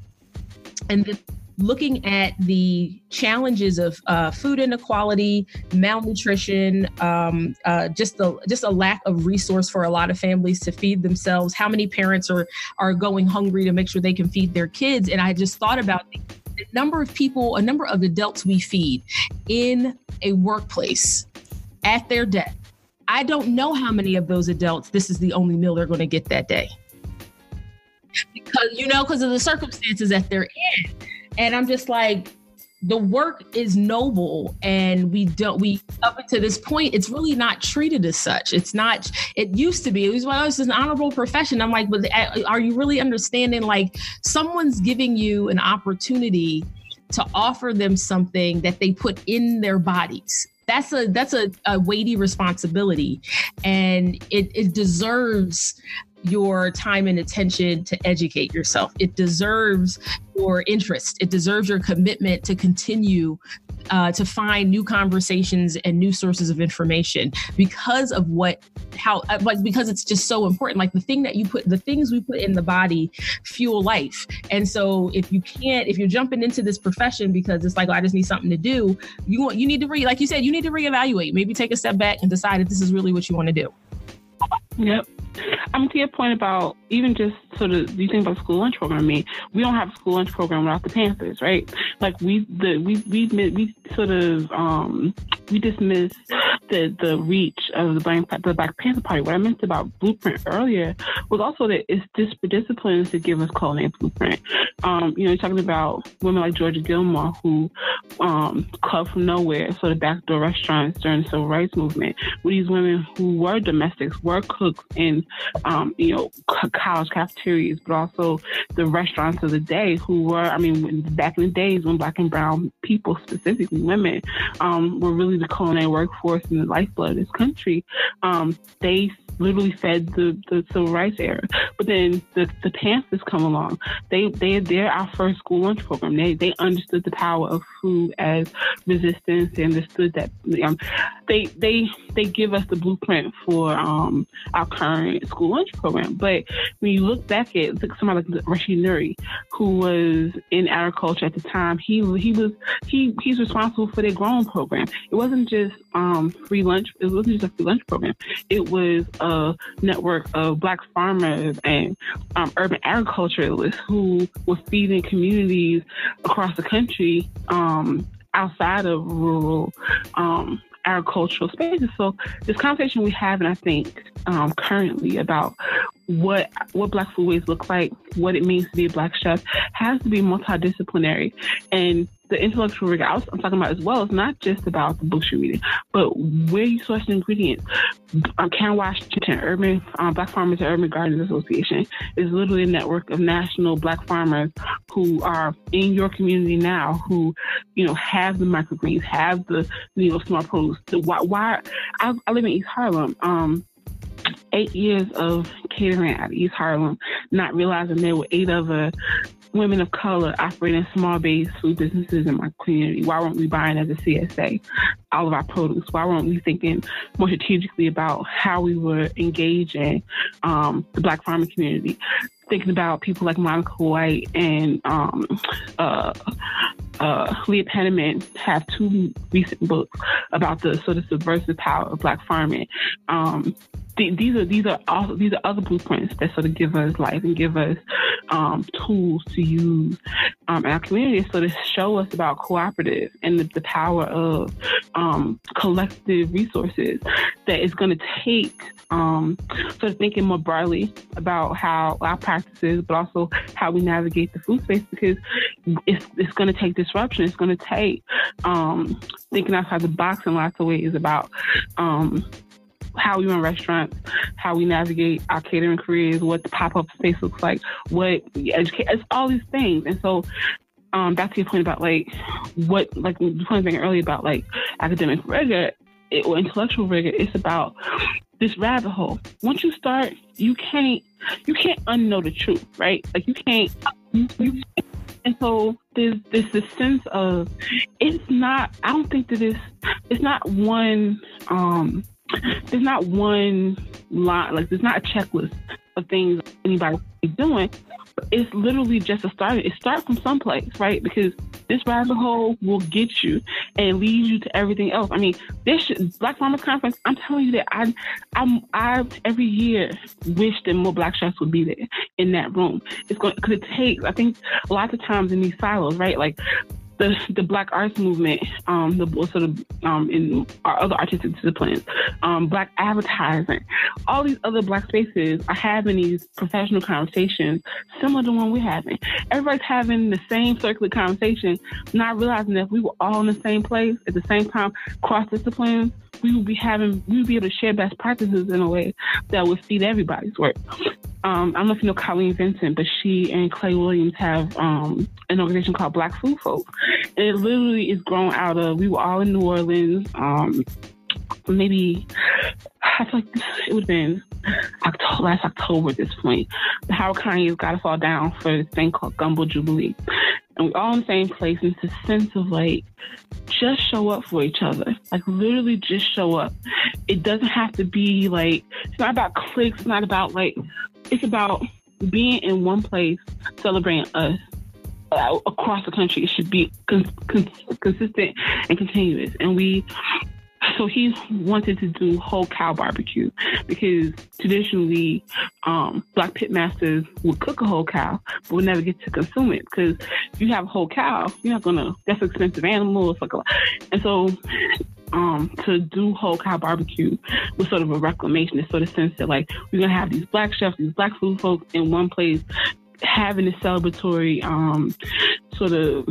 And looking at the challenges of uh, food inequality, malnutrition, um, uh, just the just a lack of resource for a lot of families to feed themselves. How many parents are are going hungry to make sure they can feed their kids? And I just thought about the, the number of people, a number of adults we feed in a workplace at their desk. I don't know how many of those adults this is the only meal they're going to get that day. Because you know because of the circumstances that they're in. And I'm just like, the work is noble and we don't we up to this point it's really not treated as such. It's not it used to be it was well it's an honorable profession. I'm like but uh, are you really understanding like someone's giving you an opportunity to offer them something that they put in their bodies that's a that's a, a weighty responsibility. And it, it deserves your time and attention to educate yourself. It deserves your interest. It deserves your commitment to continue uh, to find new conversations and new sources of information because of what how uh, like because it's just so important like the thing that you put the things we put in the body fuel life and so if you can't if you're jumping into this profession because it's like oh, i just need something to do you want you need to re like you said you need to reevaluate maybe take a step back and decide if this is really what you want to do Yep. I'm to your point about even just sort of you think about school lunch program. I mean, we don't have a school lunch program without the Panthers, right? Like we the we we we sort of um we dismiss the the reach of the Black the Black Panther Party. What I meant about blueprint earlier was also that it's disparate disciplines to give us culinary blueprint. Um, you know, you're talking about women like Georgia Gilmore who um from nowhere, sort of backdoor restaurants during the civil rights movement. With these women who were domestics, were cooks in um, you know college cafeterias, but also the restaurants of the day who were, I mean, back in the days when black and brown people, specifically women, um, were really the culinary workforce and the lifeblood of this country. Um, they literally fed the, the civil rights era. But then the, the Panthers come along. They they they're our first school lunch program. They they understood the power of food as resistance. They understood that um, they they they give us the blueprint for um, our current school lunch program. But when you look back at look somebody like Rashid Nuri, who was in agriculture at the time, he he was he he's responsible for their growing program. It wasn't just um, free lunch. It wasn't just a free lunch program. It was a network of black farmers and um, urban agriculturalists who were feeding communities across the country um, outside of rural um, agricultural spaces. So this conversation we have, and I think um, currently about what what Black foodways look like, what it means to be a Black chef, has to be multidisciplinary. And the intellectual rigor I am talking about as well is not just about the books you're reading, but where you source the ingredients. Um, Karen Washington, Urban um, Black Farmers and Urban Gardens Association, is literally a network of national Black farmers who are in your community now, who you know have the microgreens, have the you know small produce. The, why, why I, I live in East Harlem. Um, eight years of catering at East Harlem, not realizing there were eight other women of color operating small base food businesses in my community? Why weren't we buying as a CSA all of our produce? Why weren't we thinking more strategically about how we were engaging um, the Black farming community? Thinking about people like Monica White and um, uh, uh, Leah Penniman have two recent books about the sort of subversive power of Black farming. Um, these are these are also these are other blueprints that sort of give us life and give us um, tools to use um, in our community, so to show us about cooperative and the, the power of um, collective resources that is going to take um, sort of thinking more broadly about how our practices, but also how we navigate the food space because it's it's going to take disruption. It's going to take um, thinking outside the box in lots of ways about um, how we run restaurants, how we navigate our catering careers, what the pop up space looks like, what educate, it's all these things. And so, um, back to your point about like what, like the point thing earlier about like academic rigor it, or intellectual rigor, it's about this rabbit hole. Once you start, you can't, you can't unknow the truth, right? Like you can't, you, you and so there's there's this sense of it's not I don't think that it's it's not one um there's not one line, like there's not a checklist of things anybody is doing. It's literally just a start. It starts from someplace, right? Because this rabbit hole will get you and lead you to everything else. I mean, this Black Farmers Conference. I'm telling you that I, I'm, I every year wish that more Black chefs would be there in that room. It's going because it takes. I think lots of times in these silos, right? Like the the Black arts movement, um, the sort of um, in our other artistic disciplines, um, Black advertising, all these other Black spaces are having these professional conversations similar to one we're having. Everybody's having the same circular conversation, not realizing that we were all in the same place at the same time, cross disciplines, we would be having we would be able to share best practices in a way that would feed everybody's work um, I don't know if you know Colleen Vincent, but she and Clay Williams have um, an organization called Black Food Folk. And it literally is grown out of, we were all in New Orleans, um, maybe, I feel like it would have been October, last October at this point. The Howard Conyers Gotta Fall Down for this thing called Gumbo Jubilee. And we're all in the same place. And it's a sense of like, just show up for each other. Like literally just show up. It doesn't have to be like, it's not about clicks, it's not about like, it's about being in one place celebrating us across the country. It should be con- con- consistent and continuous. And we, *laughs* so he wanted to do whole cow barbecue because traditionally, um, black pit masters would cook a whole cow, but would never get to consume it because you have a whole cow, you're not gonna. That's an expensive animal. It's like a, and so um, to do whole cow barbecue was sort of a reclamation. It's sort of sense that like we're gonna have these black chefs, these black food folks in one place having a celebratory um, sort of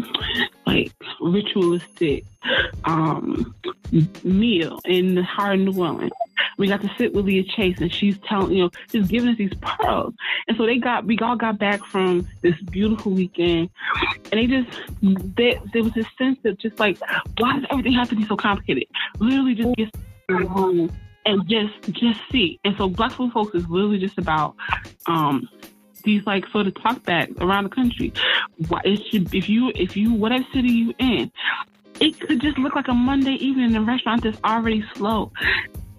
like ritualistic um, meal in of New Orleans. We got to sit with Leah Chase, and she's telling you know just giving us these pearls. And so they got we all got back from this beautiful weekend, and they just they, there was this sense of just like why does everything have to be so complicated? Literally, just get home and just just see. And so Black Food Folks is literally just about um, these like sort of talkbacks around the country. Why It should if you if you whatever city you in, it could just look like a Monday evening in a restaurant that's already slow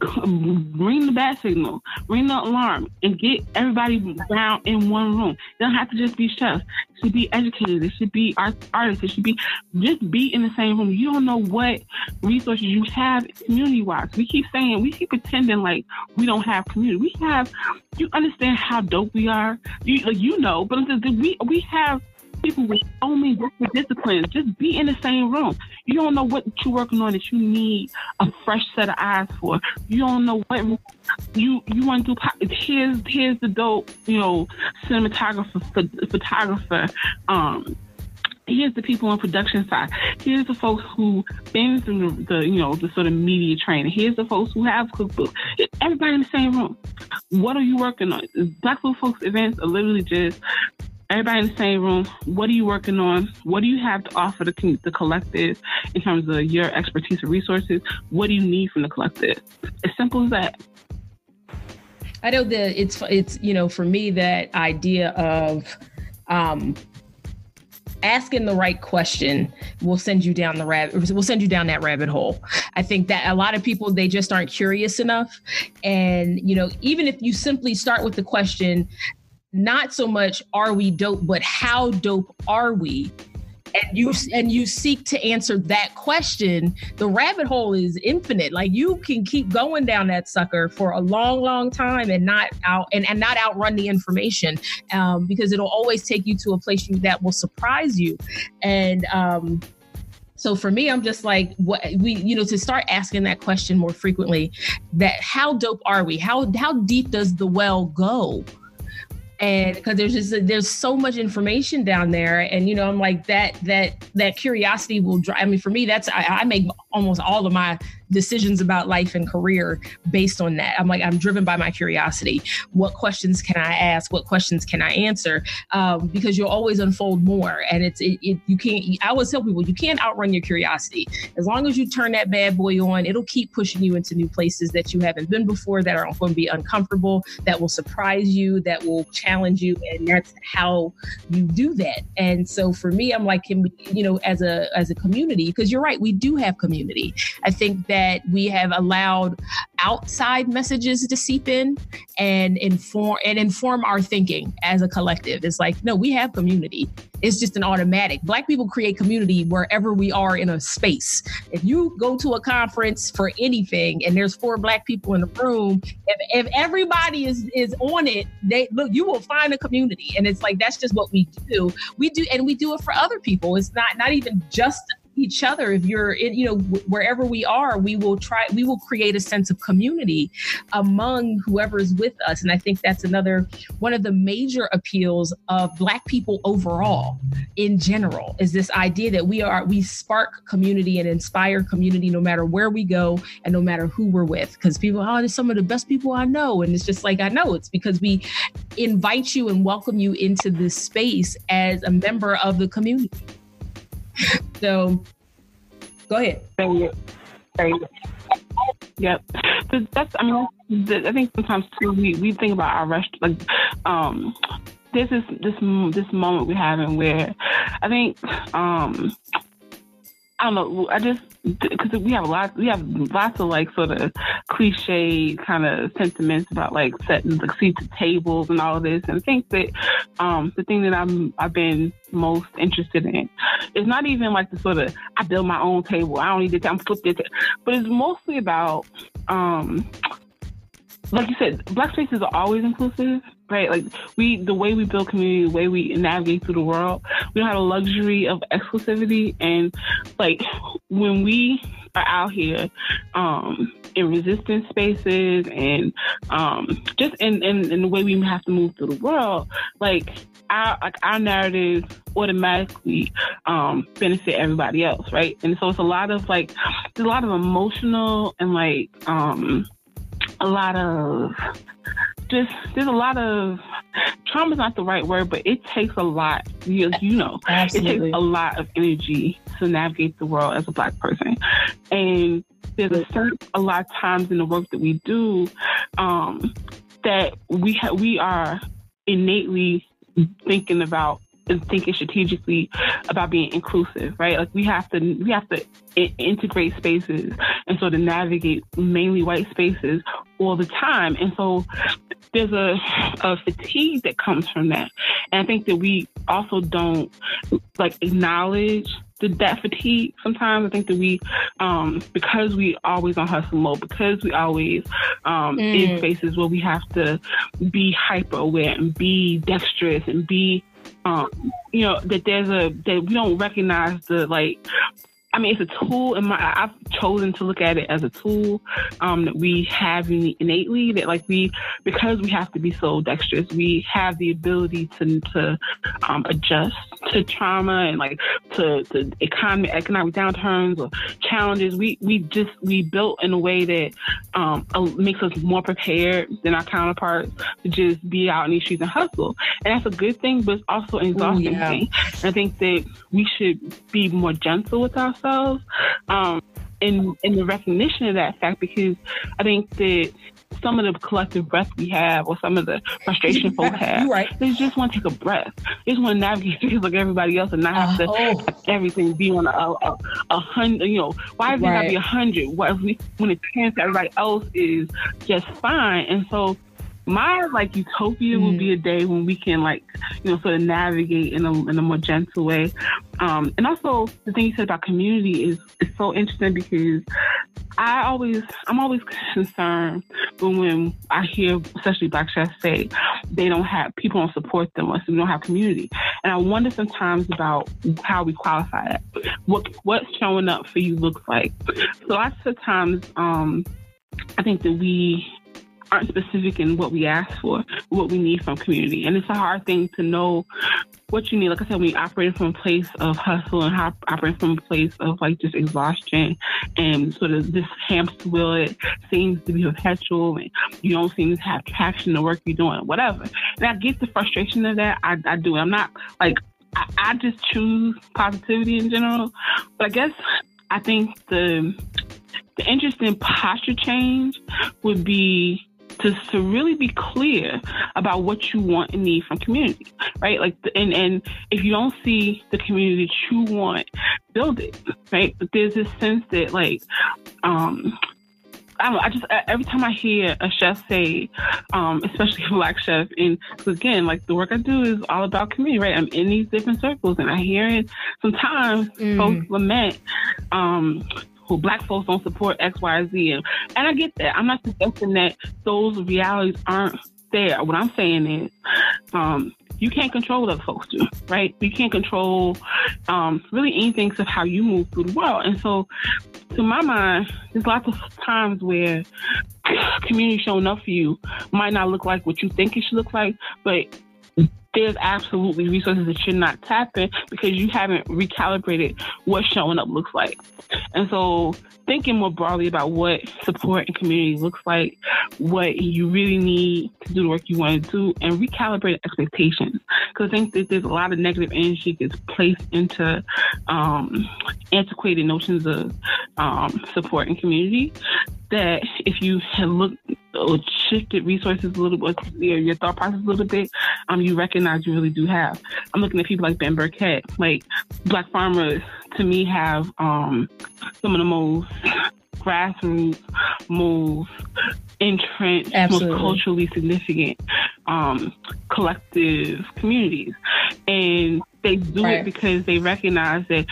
ring the bat signal, ring the alarm, and get everybody down in one room. They don't have to just be chefs. It should be educated. It should be art- artists. It should be just be in the same room. You don't know what resources you have community wise. We keep saying, we keep pretending like we don't have community. We have, you understand how dope we are. You, like, you know, but we, we have people with so many different disciplines just be in the same room. You don't know what you're working on that you need a fresh set of eyes for. You don't know what you you want to do. Here's here's the dope, you know, cinematographer, photographer. Um, here's the people on production side. Here's the folks who been through the, the, you know the sort of media training. Here's the folks who have cookbooks. Everybody in the same room. What are you working on? Black Folks events are literally just everybody in the same room. What are you working on? What do you have to offer the, the collective in terms of your expertise and resources? What do you need from the collective? As simple as that. I know that it's it's you know for me that idea of um, asking the right question will send you down the rabbit will send you down that rabbit hole i think that a lot of people they just aren't curious enough and you know even if you simply start with the question not so much are we dope, but how dope are we? And you and you seek to answer that question, the rabbit hole is infinite. Like you can keep going down that sucker for a long, long time and not out and, and not outrun the information um, because it'll always take you to a place you, that will surprise you. And um, so for me, I'm just like, what we, you know, to start asking that question more frequently that how dope are we? How, how deep does the well go? And because there's just there's so much information down there. And you know i'm like that that that curiosity will drive i mean for me that's I, I make almost all of my decisions about life and career based on that. I'm like, I'm driven by my curiosity. What questions can I ask? What questions can I answer? Um, because you'll always unfold more. And it's, it, it, you can't, I always tell people, you can't outrun your curiosity. As long as you turn that bad boy on, it'll keep pushing you into new places that you haven't been before, that are going to be uncomfortable, that will surprise you, that will challenge you. And that's how you do that. And so for me, I'm like, can we, you know, as a, as a community, because you're right, we do have community. I think that that we have allowed outside messages to seep in and inform and inform our thinking as a collective. It's like, no, we have community. It's just an automatic. Black people create community wherever we are in a space. If you go to a conference for anything and there's four black people in the room, if, if everybody is is on it, they look, you will find a community. And it's like that's just what we do. We do and we do it for other people. It's not not even just each other. If you're in you know wherever we are we will try we will create a sense of community among whoever is with us. And i think that's another one of the major appeals of black people overall in general is this idea that we are we spark community and inspire community no matter where we go and no matter who we're with. Because people oh there's some of the best people i know. And it's just like i know it's because we invite you and welcome you into this space as a member of the community so go ahead. Thank you. Thank you. Yep. That's, I mean, I think sometimes too, we, we think about our rest, like, um, this is this this moment we're having where I think um I don't know. I just because we have a lot, we have lots of like sort of cliche kind of sentiments about like setting the seats at tables and all this. And I think that um, the thing that I'm I've been most interested in is not even like the sort of I build my own table. I don't need to. I'm flip it, but it's mostly about um, like you said, black spaces are always inclusive, right? Like we, the way we build community, the way we navigate through the world, we don't have a luxury of exclusivity. And like when we are out here, um, in resistance spaces and, um, just in, in, in the way we have to move through the world, like our, like our narrative automatically, um, benefit everybody else, right? And so it's a lot of like, there's a lot of emotional and like, um, a lot of just there's a lot of trauma is not the right word, but it takes a lot. You, you know, Absolutely. it takes a lot of energy to navigate the world as a black person, and there's a certain a lot of times in the work that we do um, that we ha- we are innately thinking about and thinking strategically about being inclusive, right? Like we have to we have to I- integrate spaces and sort of navigate mainly white spaces all the time, and so there's a, a fatigue that comes from that, and I think that we also don't like acknowledge the, that fatigue sometimes. I think that we, um, because we always on hustle mode, because we always um, mm. in spaces where we have to be hyper aware and be dexterous and be um, you know, that there's a that we don't recognize the like I mean, it's a tool, and my I've chosen to look at it as a tool um, that we have innately. That like we, because we have to be so dexterous, we have the ability to to um, adjust to trauma and like to to economic economic downturns or challenges. We we just we built in a way that um, makes us more prepared than our counterparts to just be out in these streets and hustle. And that's a good thing, but it's also an exhausting Ooh, yeah. thing. And I think that we should be more gentle with ourselves ourselves um, in in the recognition of that fact because I think that some of the collective breath we have or some of the frustration folks *laughs* have. right. They just want to take a breath. They just want to navigate *laughs* things like everybody else and not have to oh. everything be on a, a, a, hundred, you know, why does right. it got to be a hundred? What if we, when it turns to everybody else is just fine? And so my like utopia mm. will be a day when we can like you know sort of navigate in a in a more gentle way. Um, and also the thing you said about community is is so interesting because I always I'm always concerned when when I hear especially black chefs say they don't have people don't support them or so we don't have community. And I wonder sometimes about how we qualify that what what showing up for you looks like. So lots of times um, I think that we aren't specific in what we ask for, what we need from community. And it's a hard thing to know what you need. Like I said, we operate from a place of hustle and operate from a place of like just exhaustion and sort of this hamster wheel that seems to be perpetual and you don't seem to have traction in the work you're doing, whatever. And I get the frustration of that. I, I do. I'm not like, I, I just choose positivity in general. But I guess I think the the interesting posture change would be to, to really be clear about what you want and need from community, right? Like, and, and if you don't see the community that you want, build it, right? But there's this sense that like, um, I don't know, I just every time I hear a chef say, um, especially *laughs* a black chef, and again, like the work I do is all about community, right? I'm in these different circles, and I hear it sometimes mm. folks lament um, black folks don't support X, Y, Z. And, and I get that. I'm not suggesting that those realities aren't there. What I'm saying is, um, you can't control what other folks do, right? You can't control um, really anything except how you move through the world. And so, to my mind, there's lots of times where community showing up for you might not look like what you think it should look like, but there's absolutely resources that you're not tapping because you haven't recalibrated what showing up looks like. And so thinking more broadly about what support and community looks like, what you really need to do the work you want to do, and recalibrate expectations. Because I think that there's a lot of negative energy gets placed into um, antiquated notions of um, support and community that if you had looked or shifted resources a little bit, your, your thought process a little bit, um, you recognize you really do have. I'm looking at people like Ben Burkett, like Black farmers to me have um, some of the most grassroots, most entrenched, Absolutely. most culturally significant um, collective communities. And they do right. it because they recognize that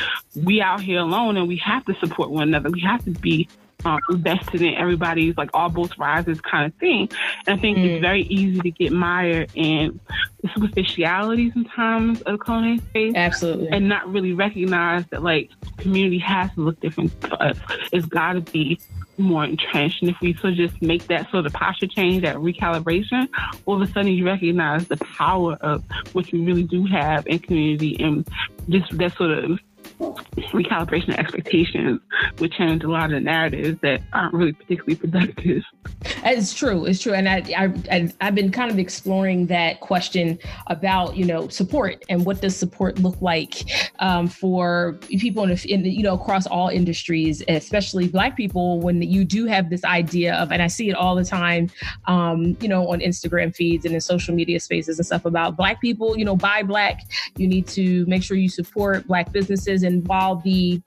we out here alone and we have to support one another. We have to be um, invested in everybody's like all boats rises kind of thing. And I think mm. it's very easy to get mired in the superficiality sometimes of the culinary space. Absolutely. And not really recognize that like community has to look different for us. It's got to be more entrenched. And if we sort of just make that sort of posture change, that recalibration, all of a sudden you recognize the power of what you really do have in community and just that sort of recalibration of expectations would change a lot of narratives that aren't really particularly productive. It's true. It's true. And I, I, I've been kind of exploring that question about, you know, support and what does support look like um, for people in, in, you know, across all industries, especially Black people, when you do have this idea of, and I see it all the time, um, you know, on Instagram feeds and in social media spaces and stuff about Black people, you know, buy Black. You need to make sure you support Black businesses. And while the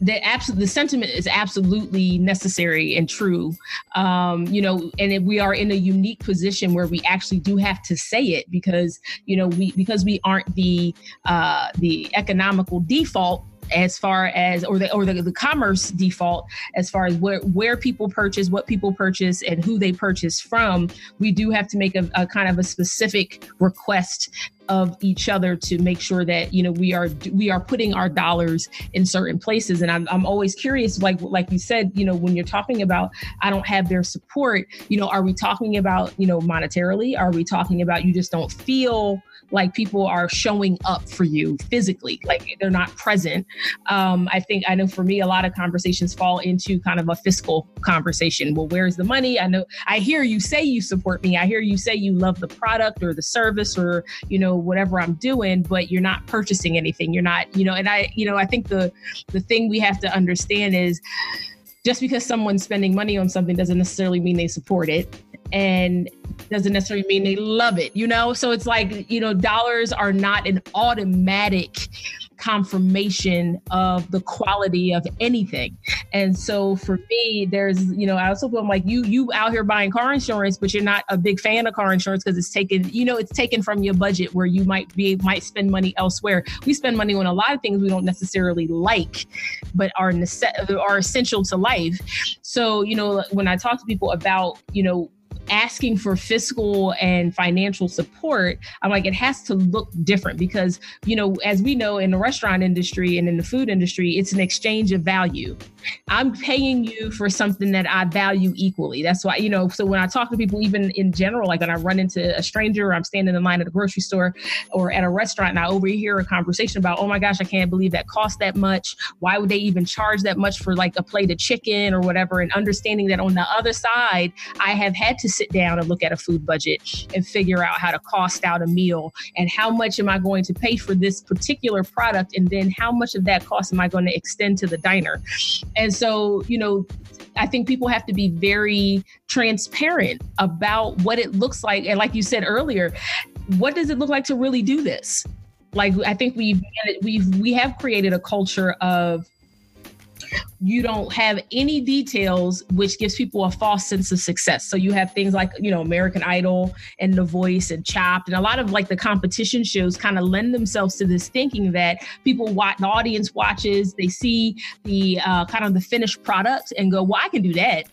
the absolute the sentiment is absolutely necessary and true um you know and we are in a unique position where we actually do have to say it because you know we because we aren't the uh the economical default as far as or the or the, the commerce default as far as where where people purchase what people purchase and who they purchase from we do have to make a, a kind of a specific request of each other to make sure that you know we are we are putting our dollars in certain places. And I'm, I'm always curious like like you said you know when you're talking about i don't have their support you know are we talking about you know monetarily? Are we talking about you just don't feel like people are showing up for you physically, like they're not present. Um, I think I know for me, a lot of conversations fall into kind of a fiscal conversation. Well, where's the money? I know I hear you say you support me. I hear you say you love the product or the service or, you know, whatever I'm doing, but you're not purchasing anything. You're not, you know, and I, you know, I think the the thing we have to understand is just because someone's spending money on something doesn't necessarily mean they support it and doesn't necessarily mean they love it, you know? So it's like, you know, dollars are not an automatic confirmation of the quality of anything. And so for me, there's, you know, I also feel like you you out here buying car insurance, but you're not a big fan of car insurance because it's taken, you know, it's taken from your budget where you might be might spend money elsewhere. We spend money on a lot of things we don't necessarily like, but are nece- are essential to life. So, you know, when I talk to people about, you know, asking for fiscal and financial support, I'm like, it has to look different because, you know, as we know in the restaurant industry and in the food industry, it's an exchange of value. I'm paying you for something that I value equally. That's why, you know, so when I talk to people, even in general, like when I run into a stranger, I'm standing in line at a grocery store or at a restaurant and I overhear a conversation about, oh my gosh, I can't believe that cost that much. Why would they even charge that much for like a plate of chicken or whatever? And understanding that on the other side, I have had to sit down and look at a food budget and figure out how to cost out a meal and how much am I going to pay for this particular product and then how much of that cost am I going to extend to the diner. And so, you know, I think people have to be very transparent about what it looks like. And like you said earlier, what does it look like to really do this? Like I think we've we've we have created a culture of you don't have any details, which gives people a false sense of success. So you have things like, you know, American Idol and The Voice and Chopped, and a lot of like the competition shows kind of lend themselves to this thinking that people watch, the audience watches, they see the uh, kind of the finished product and go, well, I can do that.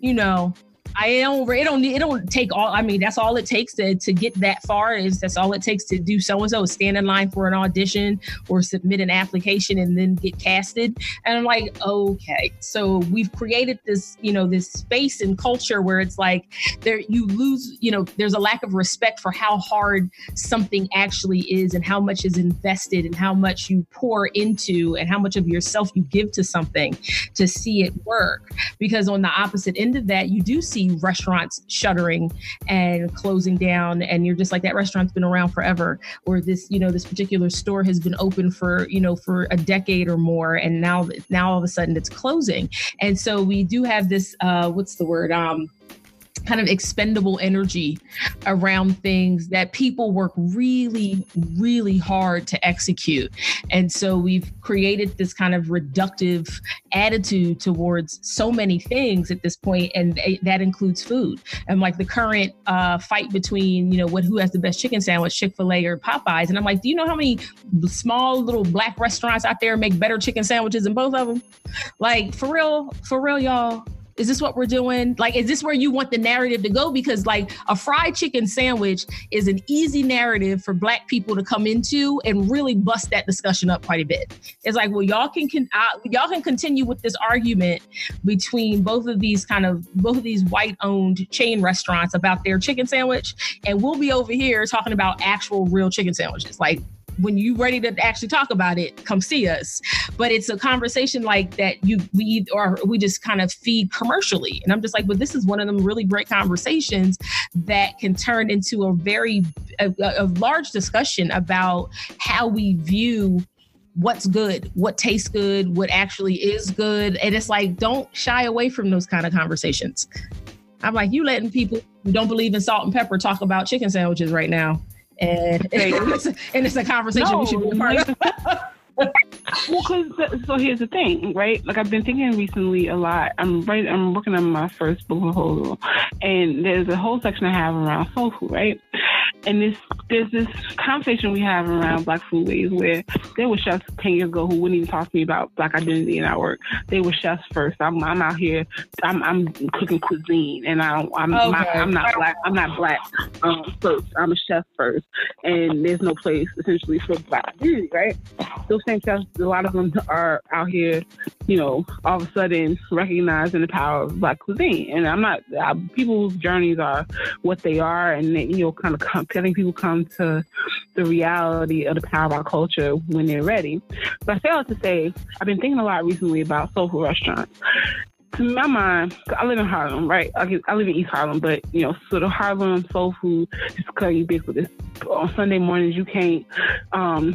You know, I don't. It don't. It don't take all. I mean, that's all it takes to to get that far. Is that's all it takes to do so and so. Stand in line for an audition or submit an application and then get casted. And I'm like, okay. So we've created this, you know, this space and culture where it's like there you lose. You know, there's a lack of respect for how hard something actually is and how much is invested and how much you pour into and how much of yourself you give to something to see it work. Because on the opposite end of that, you do see see restaurants shuttering and closing down and you're just like that restaurant's been around forever or this you know this particular store has been open for you know for a decade or more and now now all of a sudden it's closing. And so we do have this uh what's the word? Um kind of expendable energy around things that people work really, really hard to execute. And so we've created this kind of reductive attitude towards so many things at this point, and that includes food. And like the current uh, fight between, you know, what who has the best chicken sandwich, Chick fil A or Popeyes. And I'm like, do you know how many small little black restaurants out there make better chicken sandwiches than both of them? Like, for real, for real, y'all is this what we're doing? Like, is this where you want the narrative to go? Because like a fried chicken sandwich is an easy narrative for black people to come into and really bust that discussion up quite a bit. It's like, well, y'all can, can uh, y'all can continue with this argument between both of these kind of both of these white owned chain restaurants about their chicken sandwich, and we'll be over here talking about actual real chicken sandwiches. Like when you ready to actually talk about it, come see us. But it's a conversation like that you we or we just kind of feed commercially. And I'm just like, but this is one of them really great conversations that can turn into a very a, a large discussion about how we view what's good, what tastes good, what actually is good. And it's like, don't shy away from those kind of conversations. I'm like, you letting people who don't believe in salt and pepper talk about chicken sandwiches right now. And, and, it's, a, and it's a conversation no, we should be a part of. *laughs* well, cause so here's the thing, right? Like I've been thinking recently a lot. I'm right. I'm working on my first book and there's a whole section I have around soul food, right? And this there's this conversation we have around Black foodways where there were chefs ten years ago who wouldn't even talk to me about Black identity in our work. They were chefs first. I'm I'm out here. I'm I'm cooking cuisine, and I, I'm okay. not, I'm not black. I'm not black um, first. I'm a chef first, and there's no place essentially for Black identity, right? Those same chefs, a lot of them are out here, you know, all of a sudden recognizing the power of Black cuisine. And I'm not I, people's journeys are what they are, and they, you know, kind of come think people come to the reality of the power of our culture when they're ready. But I failed to say, I've been thinking a lot recently about soul food restaurants to my mind, I live in Harlem, right? I, live in East Harlem, but you know, sort of Harlem soul food is kind of ubiquitous. On Sunday mornings, you can't um,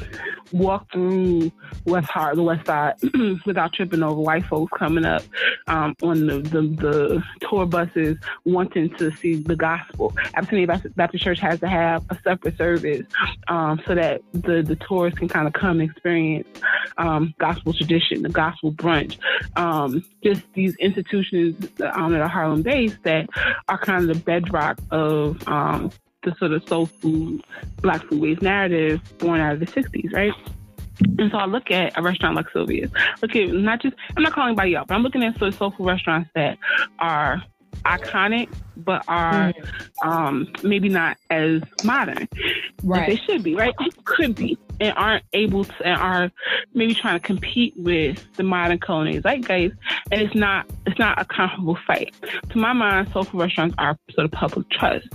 walk through West Harlem, the West Side, *clears throat* without tripping over white folks coming up um, on the, the, the tour buses wanting to see the gospel. Absolutely, Baptist Church has to have a separate service um, so that the the tourists can kind of come and experience um, gospel tradition, the gospel brunch, um, just these institutions um, that are Harlem based that are kind of the bedrock of um, the sort of soul food, black foodways narrative born out of the 60s, right? And so I look at a restaurant like Sylvia's. Look at not just I'm not calling anybody out, but I'm looking at sort of soul food restaurants that are iconic, but are mm. um, maybe not as modern right. as they should be, right? They *laughs* could be and aren't able to and are maybe trying to compete with the modern culinary zeitgeist, and it's not it's not a comparable fight. To my mind, soul food restaurants are sort of public trust,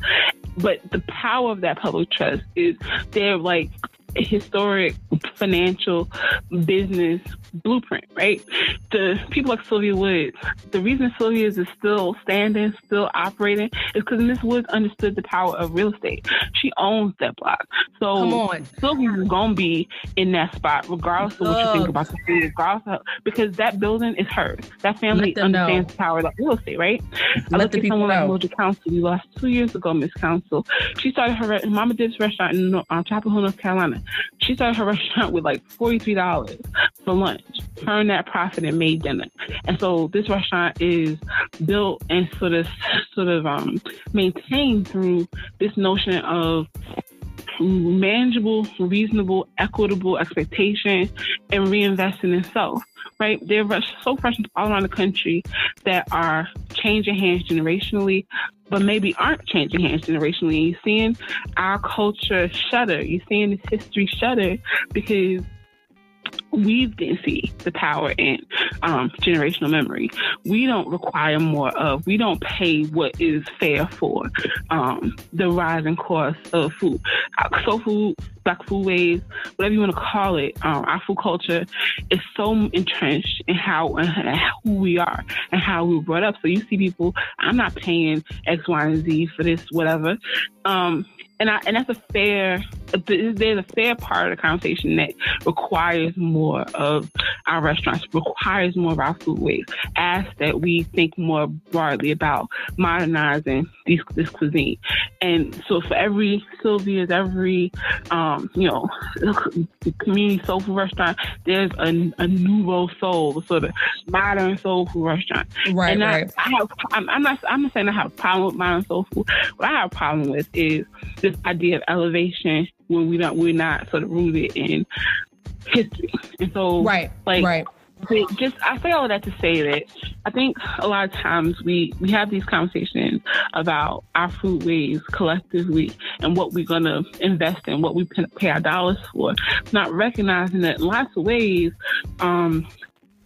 but the power of that public trust is they're like historic financial business blueprint, right? The people like Sylvia Woods, the reason Sylvia is still standing, still operating, is because Miss Woods understood the power of real estate. She owns that block. So Sylvia's gonna be in that spot, regardless of what you think about the city, regardless of, because that building is hers. That family understands know. the power of real estate, right? Let I look at someone know. like Moja Council. We lost two years ago, Miss Council. She started her Mama Dip's restaurant in uh, Chapel Hill, North Carolina. She started her restaurant with like $43 for lunch, turned that profit and made dinner. And so this restaurant is built and sort of, sort of um, maintained through this notion of manageable, reasonable, equitable expectation and reinvesting in self. Right? There are so restaurants all around the country that are changing hands generationally, but maybe aren't changing hands generationally. You're seeing our culture shudder. You're seeing this history shudder because we didn't see the power in um, generational memory. We don't require more of, we don't pay what is fair for um, the rising cost of food. Soul food, black foodways, whatever you want to call it, um, our food culture is so entrenched in how and who we are and how we were brought up. So you see people, I'm not paying X, Y, and Z for this, whatever. Um, and I, and that's a fair there's a fair part of the conversation that requires more of our restaurants, requires more of our foodways. Asks that we think more broadly about modernizing these, this cuisine. And so for every Sylvia's, every um, you know *laughs* community soul food restaurant, there's a, a nouveau soul, sort of modern soul food restaurant. Right, and right. I, I have, I'm, I'm, not I'm not saying I have a problem with modern soul food. What I have a problem with is this idea of elevation when we don't we're not sort of rooted in history. And so right, like right. Just I say all that to say that I think a lot of times we we have these conversations about our food ways collectively and what we're gonna invest in, what we pay our dollars for, not recognizing that lots of ways, um,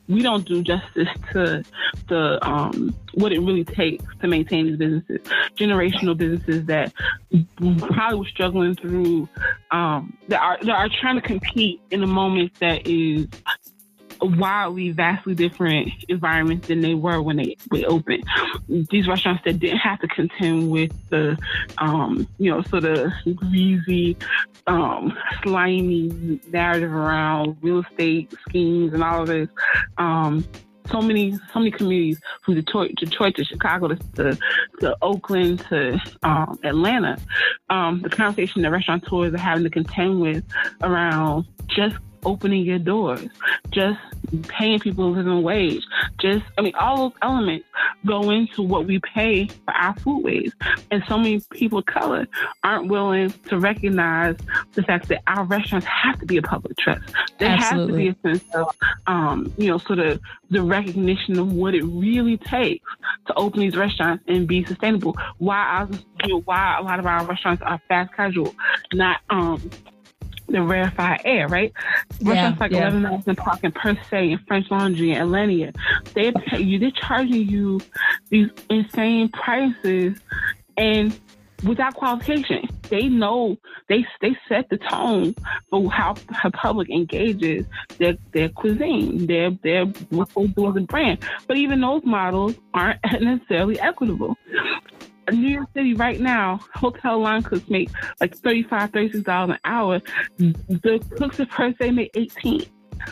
we don't do justice to the um, what it really takes to maintain these businesses, generational businesses that probably were struggling through um, that are that are trying to compete in a moment that is wildly, vastly different environments than they were when they, they opened. These restaurants that didn't have to contend with the, um, you know, sort of greasy, um, slimy narrative around real estate schemes and all of this. Um, so many so many communities from Detroit, Detroit to Chicago to to, to Oakland to um, Atlanta. Um, the conversation that restaurateurs are having to contend with around just opening your doors, just paying people a living wage, just, I mean, all those elements go into what we pay for our food foodways. And so many people of color aren't willing to recognize the fact that our restaurants have to be a public trust. There Absolutely. has to be a sense of, um, you know, sort of the recognition of what it really takes to open these restaurants and be sustainable. Why, I, you know, why a lot of our restaurants are fast casual, not um, the rarefied air, right? Yeah, Restaurants like yeah. Eleven Madison Park and Per Se and French Laundry and Alinea, they pay you. They're charging you these insane prices, and without qualification, they know they they set the tone for how the public engages their their cuisine, their their what they do as a brand. But even those models aren't *laughs* necessarily equitable. New York City right now, hotel line cooks make like $35, $36 an hour. The cooks at Per Se make 18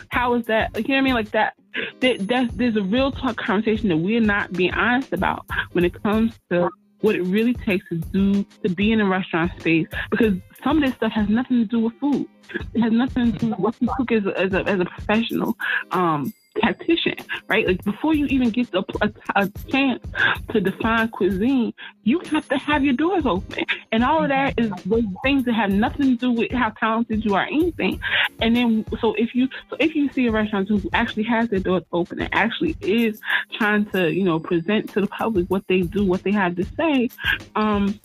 How is that? You know what I mean? Like that, that, that there's a real talk conversation that we're not being honest about when it comes to what it really takes to do to be in a restaurant space because some of this stuff has nothing to do with food. It has nothing to do with what you cook as a, as a, as a professional. Um, tactician, right? Like before you even get a, a, a, chance to define cuisine, you have to have your doors open, and all of that is things that have nothing to do with how talented you are, anything. And then, so if you so if you see a restaurant who actually has their doors open and actually is trying to you know present to the public what they do, what they have to say, um,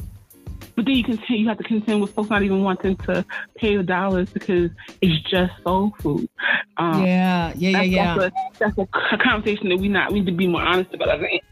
but then you you have to contend with folks not even wanting to pay the dollars because it's just soul food. Um, yeah, yeah, yeah, yeah. That's, a, that's a conversation that we not we need to be more honest about. I think.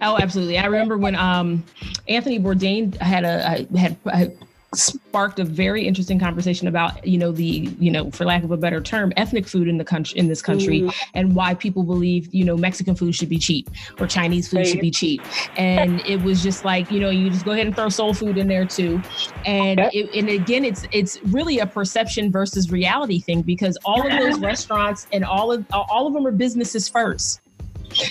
Oh, absolutely. I remember when um, Anthony Bourdain had a had, had sparked a very interesting conversation about you know the you know for lack of a better term ethnic food in the country in this country mm. and why people believe you know Mexican food should be cheap or Chinese food right. should be cheap and it was just like you know you just go ahead and throw soul food in there too and yep. it, and again it's it's really a perception versus reality thing because all of those *laughs* restaurants and all of all of them are businesses first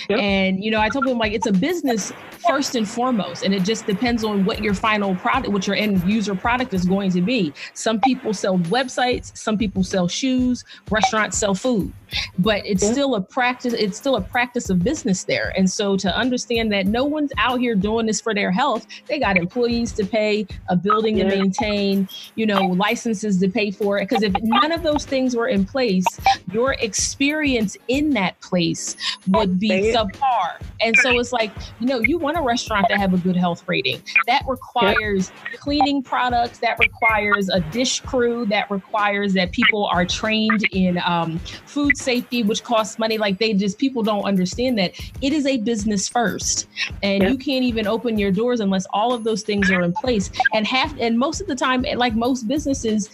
Yep. And you know, I told them like it's a business first and foremost, and it just depends on what your final product, what your end user product is going to be. Some people sell websites, some people sell shoes, restaurants sell food but it's yeah. still a practice it's still a practice of business there and so to understand that no one's out here doing this for their health they got employees to pay a building yeah. to maintain you know licenses to pay for it because if none of those things were in place your experience in that place would be subpar and so it's like you know you want a restaurant to have a good health rating that requires yeah. cleaning products that requires a dish crew that requires that people are trained in um, food safety, which costs money. Like they just people don't understand that it is a business first, and yep. you can't even open your doors unless all of those things are in place. And half and most of the time, like most businesses,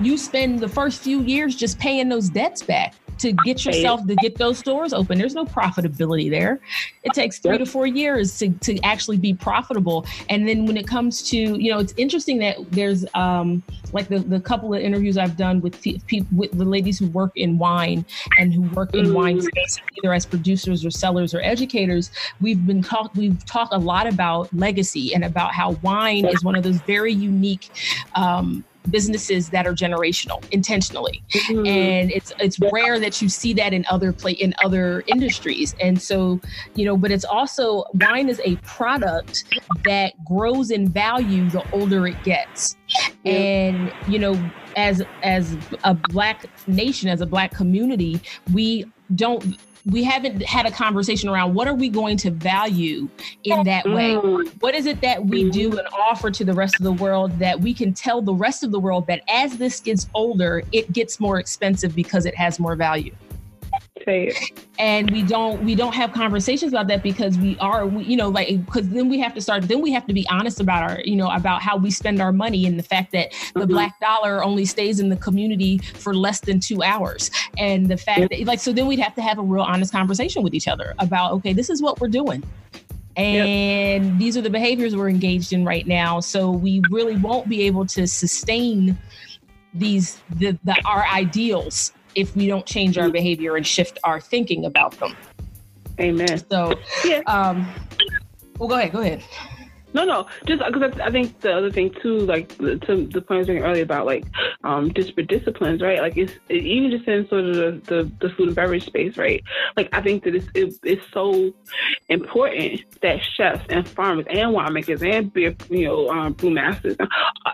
you spend the first few years just paying those debts back to get yourself to get those stores open. There's no profitability there. It takes three yep. to four years to, to actually be profitable. And then when it comes to, you know, it's interesting that there's um, like the, the couple of interviews I've done with people, with the ladies who work in wine and who work in mm. wine space, either as producers or sellers or educators. We've been talked, we've talked a lot about legacy and about how wine is one of those very unique um, businesses that are generational intentionally. Mm-hmm. and it's it's rare that you see that in other play in other industries. And so you know but it's also wine is a product that grows in value the older it gets. And you know as as a black nation as a black community we don't we haven't had a conversation around what are we going to value in that way? Mm. what is it that we do and offer to the rest of the world that we can tell the rest of the world that as this gets older it gets more expensive because it has more value Say it. And we don't we don't have conversations about that because we are we, you know like because then we have to start then we have to be honest about our you know about how we spend our money and the fact that the mm-hmm. black dollar only stays in the community for less than two hours and the fact yep. that like so then we'd have to have a real honest conversation with each other about okay this is what we're doing and yep. these are the behaviors we're engaged in right now so we really won't be able to sustain these the, the our ideals if we don't change our behavior and shift our thinking about them. Amen. So yeah. um well go ahead go ahead no, no, just because I think the other thing too, like to the point I was making earlier about like um, disparate disciplines, right? Like it's it, even just in sort of the, the, the, food and beverage space, right? Like I think that it's it, it's so important that chefs and farmers and winemakers and beer, you know, um, brewmasters,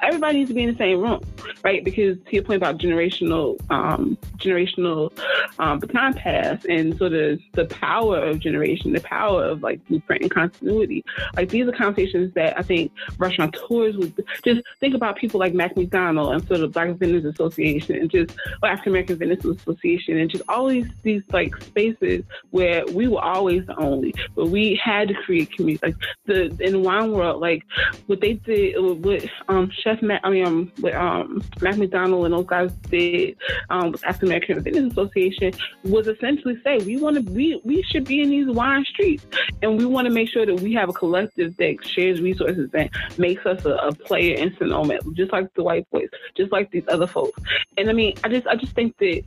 everybody needs to be in the same room, right? Because to your point about generational um, generational um, baton pass and sort of the power of generation, the power of like blueprint and continuity, like these are conversations that I think restaurateurs would just think about people like Mac McDonald and sort of Black Vintners Association and just African American Vintners Association and just all these like spaces where we were always the only, but we had to create community. Like the in wine world, like what they did, what um, Chef Mac, I mean, um, what um, Mac McDonald and those guys did um, with African American Vintners Association was essentially say we want to we we should be in these wine streets and we want to make sure that we have a collective that shares resources and makes us a, a player in Sonoma, just like the white boys, just like these other folks. And I mean, I just I just think that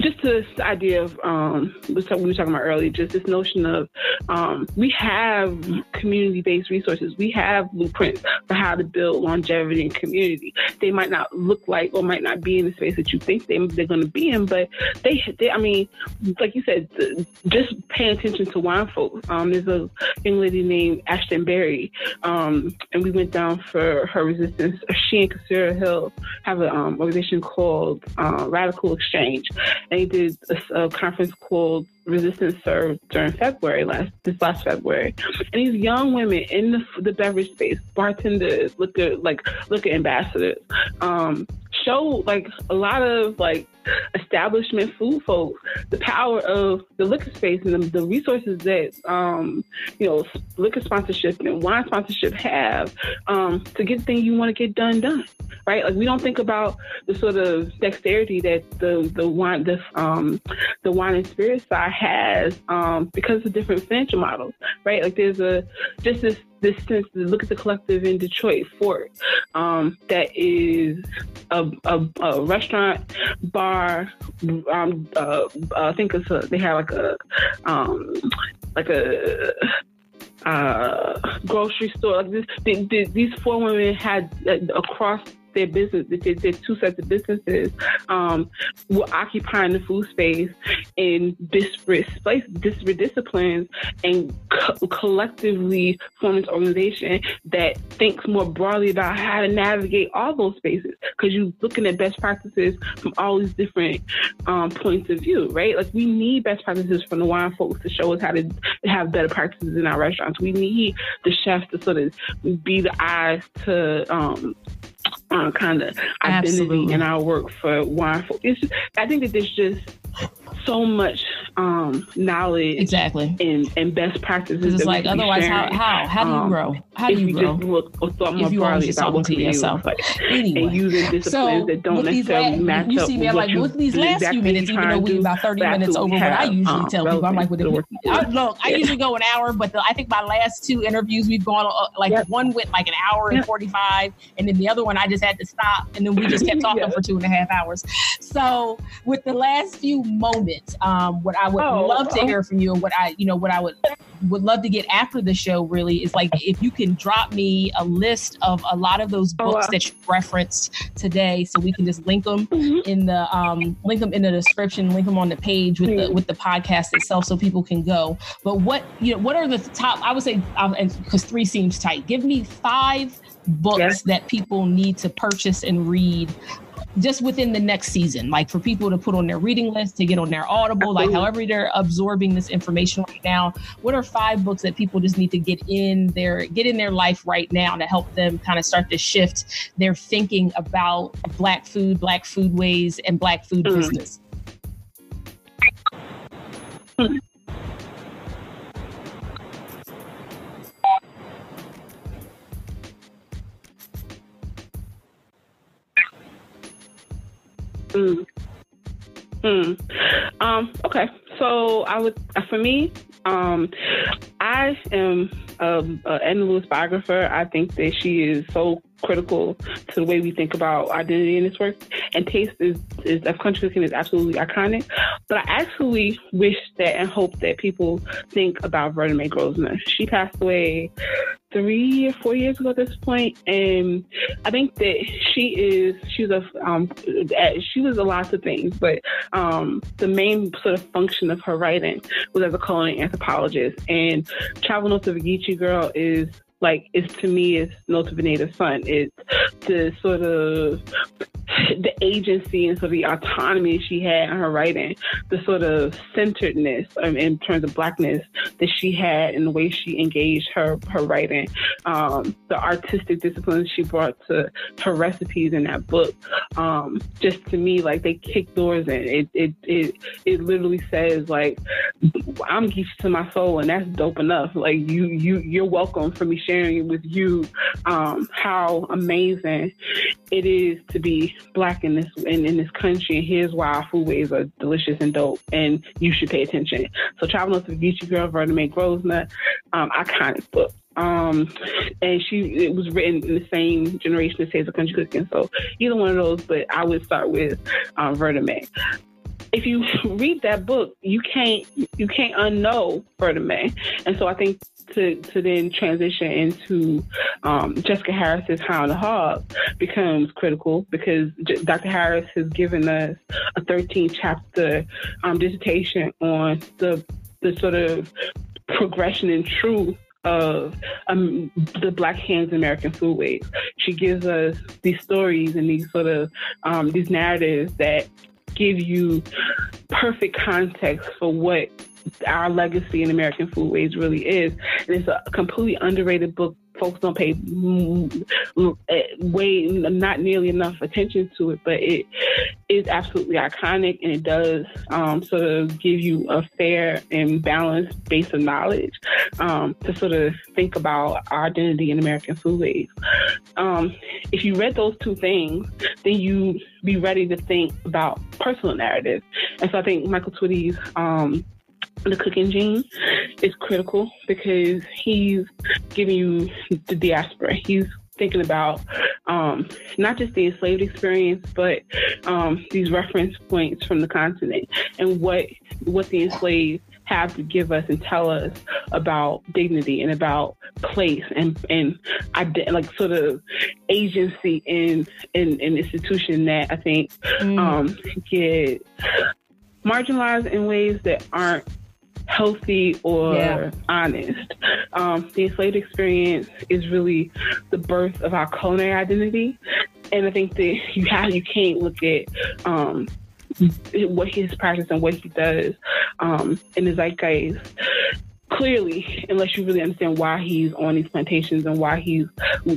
just this idea of um, we were talking about earlier, just this notion of um, we have community-based resources. We have blueprints for how to build longevity in community. They might not look like or might not be in the space that you think they, they're going to be in, but they, they, I mean, like you said, just paying attention to wine folks. Um, there's a young lady named Ashtin Berry, um, and we went down for her resistance. She and Kassira Hill have an um, organization called uh, Radical Exchange he did a, a conference called Resistance Served during February last this last February, and these young women in the, the beverage space, bartenders, liquor like liquor ambassadors, um, show like a lot of like establishment food folks the power of the liquor space and the, the resources that um, you know liquor sponsorship and wine sponsorship have um, to get things you want to get done done right like we don't think about the sort of dexterity that the the wine the um, the wine and spirit side has um, because of different financial models right like there's a just this this sense look at the collective in Detroit, Fort, um, that is a, a, a, restaurant, bar. Um, uh, I think it's a, they have like a um, like a uh, grocery store. Like this, these four women had uh, across their business, their, their two sets of businesses, um, were occupying the food space in disparate space, disparate disciplines, and co- collectively form this organization that thinks more broadly about how to navigate all those spaces. Because you're looking at best practices from all these different um, points of view, right? Like we need best practices from the wine folks to show us how to have better practices in our restaurants. We need the chefs to sort of be the eyes to um, uh, kind of identity in our work for. It's just, I think that there's just so much um, knowledge exactly and, and best practices. It's like otherwise, how, how how do you um, grow? How do you, grow If you grow? Just look thought more broadly about what to yourself. Like, anyway, and using disciplines so that don't necessarily match you up. See me, I'm like, with these last exactly few minutes, even though we're about thirty minutes over what I usually um, tell people, I'm like, with the, I, look, I usually go an hour, but the, I think my last two interviews we've gone uh, like yep. one went like an hour and forty five, and then the other one I just had to stop, and then we just kept *laughs* talking for two and a half hours. So with the last few moments, um, what I would oh, love to hear from you, and what I, you know, what I would would love to get after the show really is like if you can drop me a list of a lot of those oh, books oh, wow. that you referenced today, so we can just link them mm-hmm. in the um, link them in the description, link them on the page with mm-hmm. the with the podcast itself, so people can go. But what you know, what are the top? I would say, because three seems tight. Give me five books yes. that people need to purchase and read just within the next season, like for people to put on their reading list, to get on their Audible, like however they're absorbing this information right now. What are five books that people just need to get in their get in their life right now to help them kind of start to shift their thinking about black food, black food ways, and black food mm. business? Mm. *laughs* Mm. Um, okay, so I would, for me, um, I am um, uh, Edna Lewis biographer. I think that she is so critical to the way we think about identity in this work. And taste is, is of country cooking is absolutely iconic. But I actually wish that and hope that people think about Vertamae. She passed away three or four years ago at this point, and I think that she is she's a um, she was a lot of things, but um, the main sort of function of her writing was as a culinary anthropologist. And Travel Notes of a Geechee Girl is like is to me is Nota Beneda's son. It's the sort of the agency and sort of the autonomy she had in her writing, the sort of centeredness um, in terms of blackness that she had in the way she engaged her her writing, um, the artistic disciplines she brought to her recipes in that book. Um, just to me, like they kick doors in. It it it it literally says like I'm geeked to my soul, and that's dope enough. Like you you you're welcome for me sharing it with you um, how amazing it is to be black in this in, in this country, and here's why our foodways are delicious and dope, and you should pay attention. So, Traveling with Geechee Girl, Vertamae Grosvenor, um, iconic book. Um, and she it was written in the same generation as of Country Cooking. So either one of those, but I would start with um, Verna if you *laughs* read that book, you can't you can't unknow Mae. And so I think to to then transition into um, Jessica Harris's High on the Hog becomes critical because Dr. Harris has given us a 13 chapter um, dissertation on the the sort of progression and truth of um, the Black hands American foodways. She gives us these stories and these sort of um, these narratives that give you perfect context for what our legacy in American foodways really is. And it's a completely underrated book. Folks don't pay way not nearly enough attention to it, but it is absolutely iconic, and it does um, sort of give you a fair and balanced base of knowledge um, to sort of think about our identity in American foodways. Um, if you read those two things, then you be ready to think about personal narrative. And so I think Michael Twitty's um, the cooking gene is critical because he's giving you the diaspora. He's thinking about um, not just the enslaved experience, but um, these reference points from the continent and what what the enslaved have to give us and tell us about dignity and about place and and like sort of agency in in an institution that I think mm. um, get marginalized in ways that aren't healthy or yeah. honest. Um, the enslaved experience is really the birth of our culinary identity, and I think that you have you can't look at um, what his practice and what he does um, in the zeitgeist clearly, unless you really understand why he's on these plantations and why he's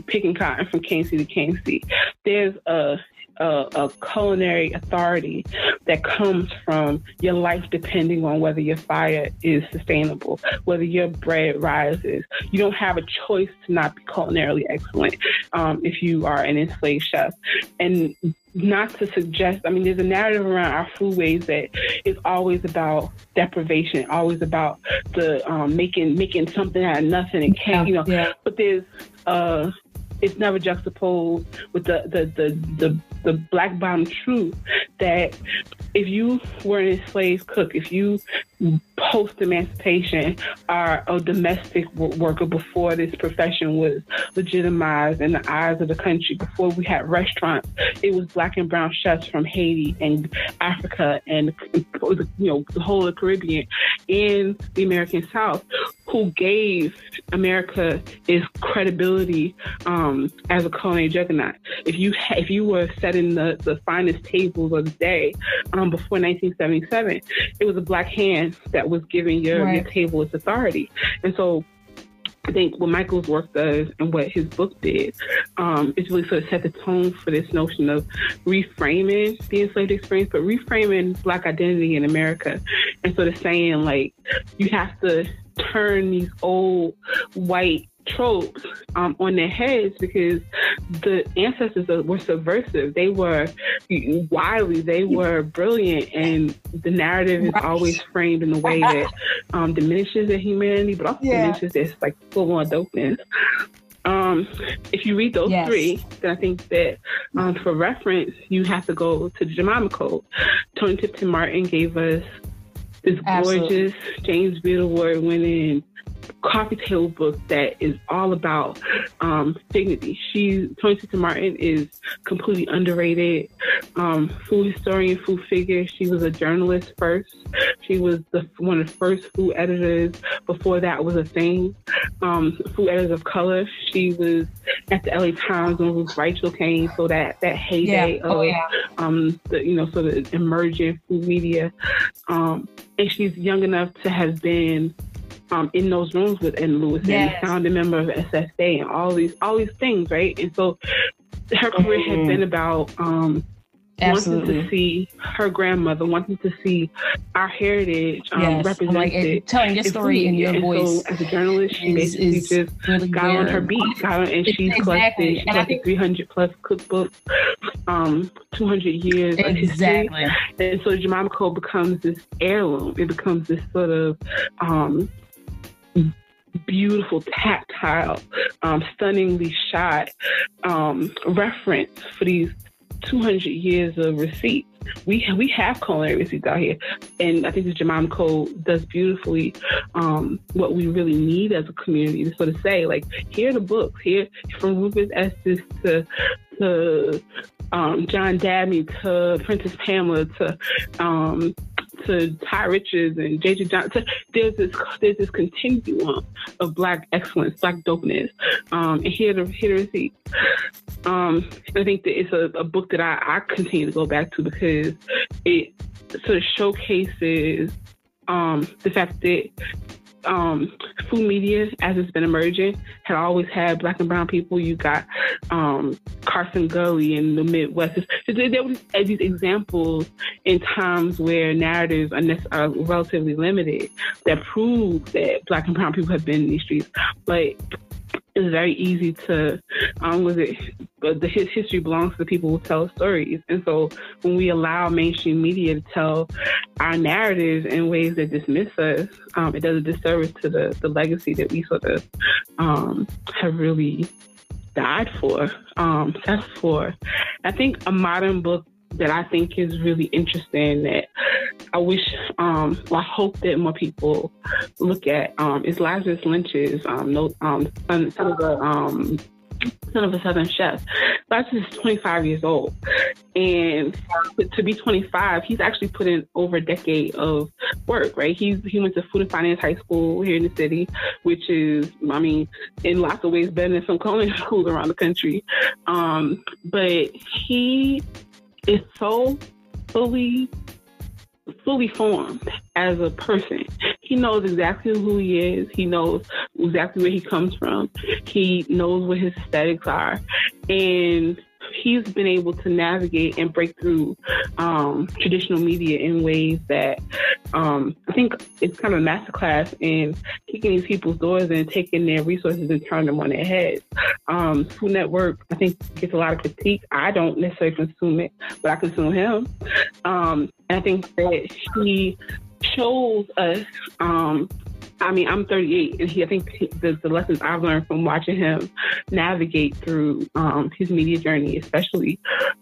picking cotton from Kansas to Kansas. there's a a, a, culinary authority that comes from your life depending on whether your fire is sustainable, whether your bread rises. You don't have a choice to not be culinarily excellent um, if you are an enslaved chef. And not to suggest, I mean, there's a narrative around our foodways that is always about deprivation, always about the um, making making something out of nothing. It can't, you know, yeah. but there's uh, it's never juxtaposed with the the the the, the black bottom truth that if you were an enslaved cook, if you post emancipation are a domestic worker before this profession was legitimized in the eyes of the country. Before we had restaurants, it was black and brown chefs from Haiti and Africa and you know the whole of the Caribbean in the American South who gave America its credibility um, as a culinary juggernaut. If you if you were setting the, the finest tables of the day um, before 1977, it was a black hand that was giving your, right. your table its authority. And so I think what Michael's work does and what his book did um, is really sort of set the tone for this notion of reframing the enslaved experience, but reframing Black identity in America and sort of saying, like, you have to turn these old white tropes um, on their heads because the ancestors were subversive. They were wily. They were brilliant, and the narrative is always framed in a way that um, diminishes their humanity, but also yeah. diminishes this like full on dopeness. Um, if you read those yes. three, then I think that um, for reference, you have to go to the Jemima Code. Toni Tipton Martin gave us Absolutely. gorgeous James Beard Award winning coffee table book that is all about um, dignity. She, Toni Tipton Martin, is completely underrated. Um, food historian, food figure. She was a journalist first. She was the one of the first food editors. Before that was a thing. Um, food editors of color. She was at the LA Times when Ruth Reichl came. So that that heyday yeah. oh, of yeah. um, the you know sort of emerging food media. Um, and she's young enough to have been um, in those rooms with Edna Lewis yes. and founding member of SSA and all these all these things, right? And so her career mm-hmm. had been about um, Absolutely. wanting to see her grandmother, wanting to see our heritage um, yes. represented. Like, telling your story in your and voice. So as a journalist, she is, basically is just really got on her beat, got on, and she's exactly. collected, she collected 300 plus cookbooks, um, 200 years exactly. of. And so Jemima Code becomes this heirloom. It becomes this sort of um, beautiful, tactile, um, stunningly shot um, reference for these 200 years of receipts. We we have culinary receipts out here, and I think the Jemima Code does beautifully um, what we really need as a community to sort of say, like, here are the books, here from Rufus Estes to to um, John Dabney to Princess Pamela to um, to Todd Richards and J.J. Johnson. There's this there's this continuum of black excellence, black dopeness. Um, and here to here. Um, I think that it's a, a book that I, I continue to go back to because it sort of showcases um, the fact that um, food media, as it's been emerging, had always had black and brown people. You got um, Carson Gulley in the Midwest. There were these examples in times where narratives are, relatively limited that prove that black and brown people have been in these streets. But it's very easy to um was it but the his history belongs to the people who tell stories. And so when we allow mainstream media to tell our narratives in ways that dismiss us um, it does a disservice to the the legacy that we sort of um have really died for um that's for. I think a modern book that I think is really interesting that I wish, um, I hope that more people look at um, is Lazarus Lynch's um, no, um, son, son of a um, son of a Southern chef. Lazarus is 25 years old, and to be 25, he's actually put in over a decade of work. Right? He's he went to Food and Finance High School here in the city, which is, I mean, in lots of ways better than some culinary *laughs* schools around the country. Um, but he is so fully fully formed as a person. He knows exactly who he is. He knows exactly where he comes from. He knows what his aesthetics are. And he's been able to navigate and break through um, traditional media in ways that um, I think it's kind of a masterclass in kicking these people's doors and taking their resources and turning them on their heads. Um, Food Network, I think, gets a lot of critique. I don't necessarily consume it, but I consume him. Um, and I think that he shows us um, I mean, I'm 38, and he, I think the, the lessons I've learned from watching him navigate through um, his media journey, especially,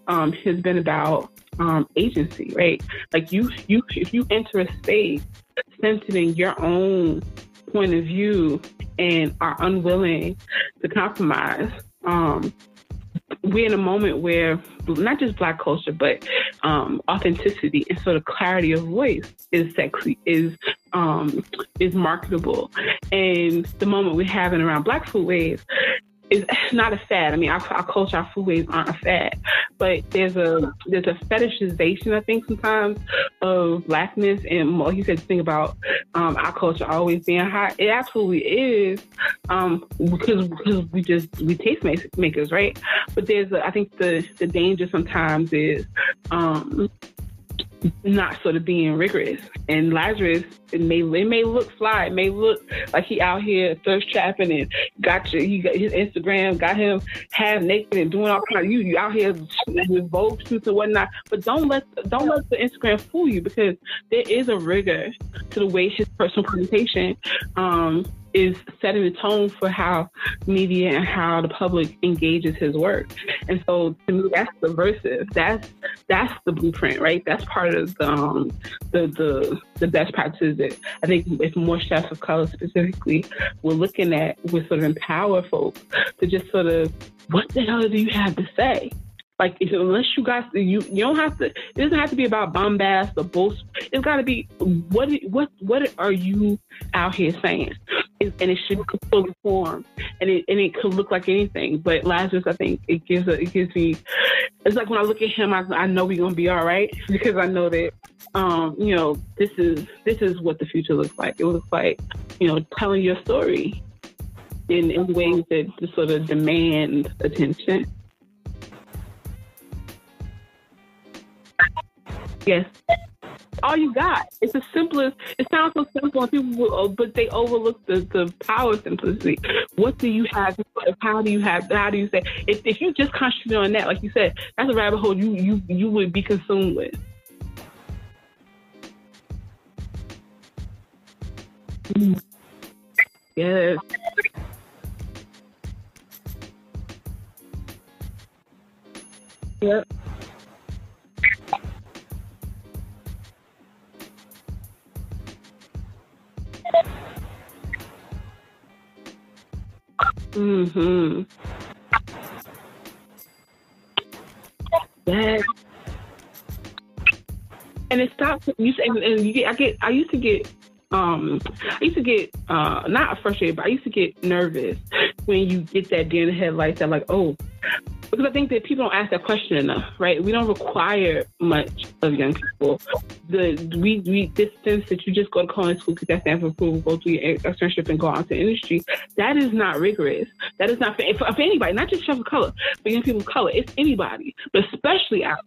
um, has been about um, agency, right? Like you, you, if you enter a space centering your own point of view and are unwilling to compromise, um, we're in a moment where not just black culture, but um, authenticity and sort of clarity of voice is sexy, is um, is marketable. And the moment we're having around Black Foodways is *laughs* not a fad. I mean, our, our culture, our foodways aren't a fad, but there's a there's a fetishization, I think, sometimes of blackness. And like you said, think about um, our culture always being hot. It absolutely is, um, because because we just we taste makers, right? But there's a, I think the the danger sometimes is um, not sort of being rigorous. And Lazarus, it may it may look fly, it may look like he out here thirst trapping and got you. He got his Instagram, got him half naked and doing all kind of you, you out here with Vogue shoots and whatnot. But don't let don't let the Instagram fool you because there is a rigor to the way his personal presentation um, is setting the tone for how media and how the public engages his work. And so to me, that's subversive. That's that's the blueprint, right? That's part of the um, the, the the best practices that I think if more chefs of color specifically we're looking at, we sort of empower folks to just sort of what the hell do you have to say? Like, unless you guys, you you don't have to. It doesn't have to be about bombast or boast. It's got to be what what what are you out here saying? And it should fully formed, and it and it could look like anything. But Lazarus, I think it gives a, it gives me. It's like when I look at him, I, I know we're gonna be all right *laughs* because I know that um, you know this is this is what the future looks like. It looks like you know telling your story in, in ways that just sort of demand attention. Yes. All you got. It's the simplest. It sounds so simple, and people, will, oh, but they overlook the, the power of simplicity. What do you have? How do you have? How do you say? If, if you just concentrate on that, like you said, that's a rabbit hole you you you would be consumed with. Yes. Yep. Mm-hmm. Yes. And it stops. You and, and you get. I get. I used to get. Um, I used to get uh, not frustrated, but I used to get nervous when you get that deer in the headlights. That like, oh, because I think that people don't ask that question enough, right? We don't require much of young people. The we we this sense that you just go to culinary school because that stands for approval, go through your externship and go out to industry. That is not rigorous. That is not for, for anybody, not just chefs of color, but young people of color. It's anybody, but especially out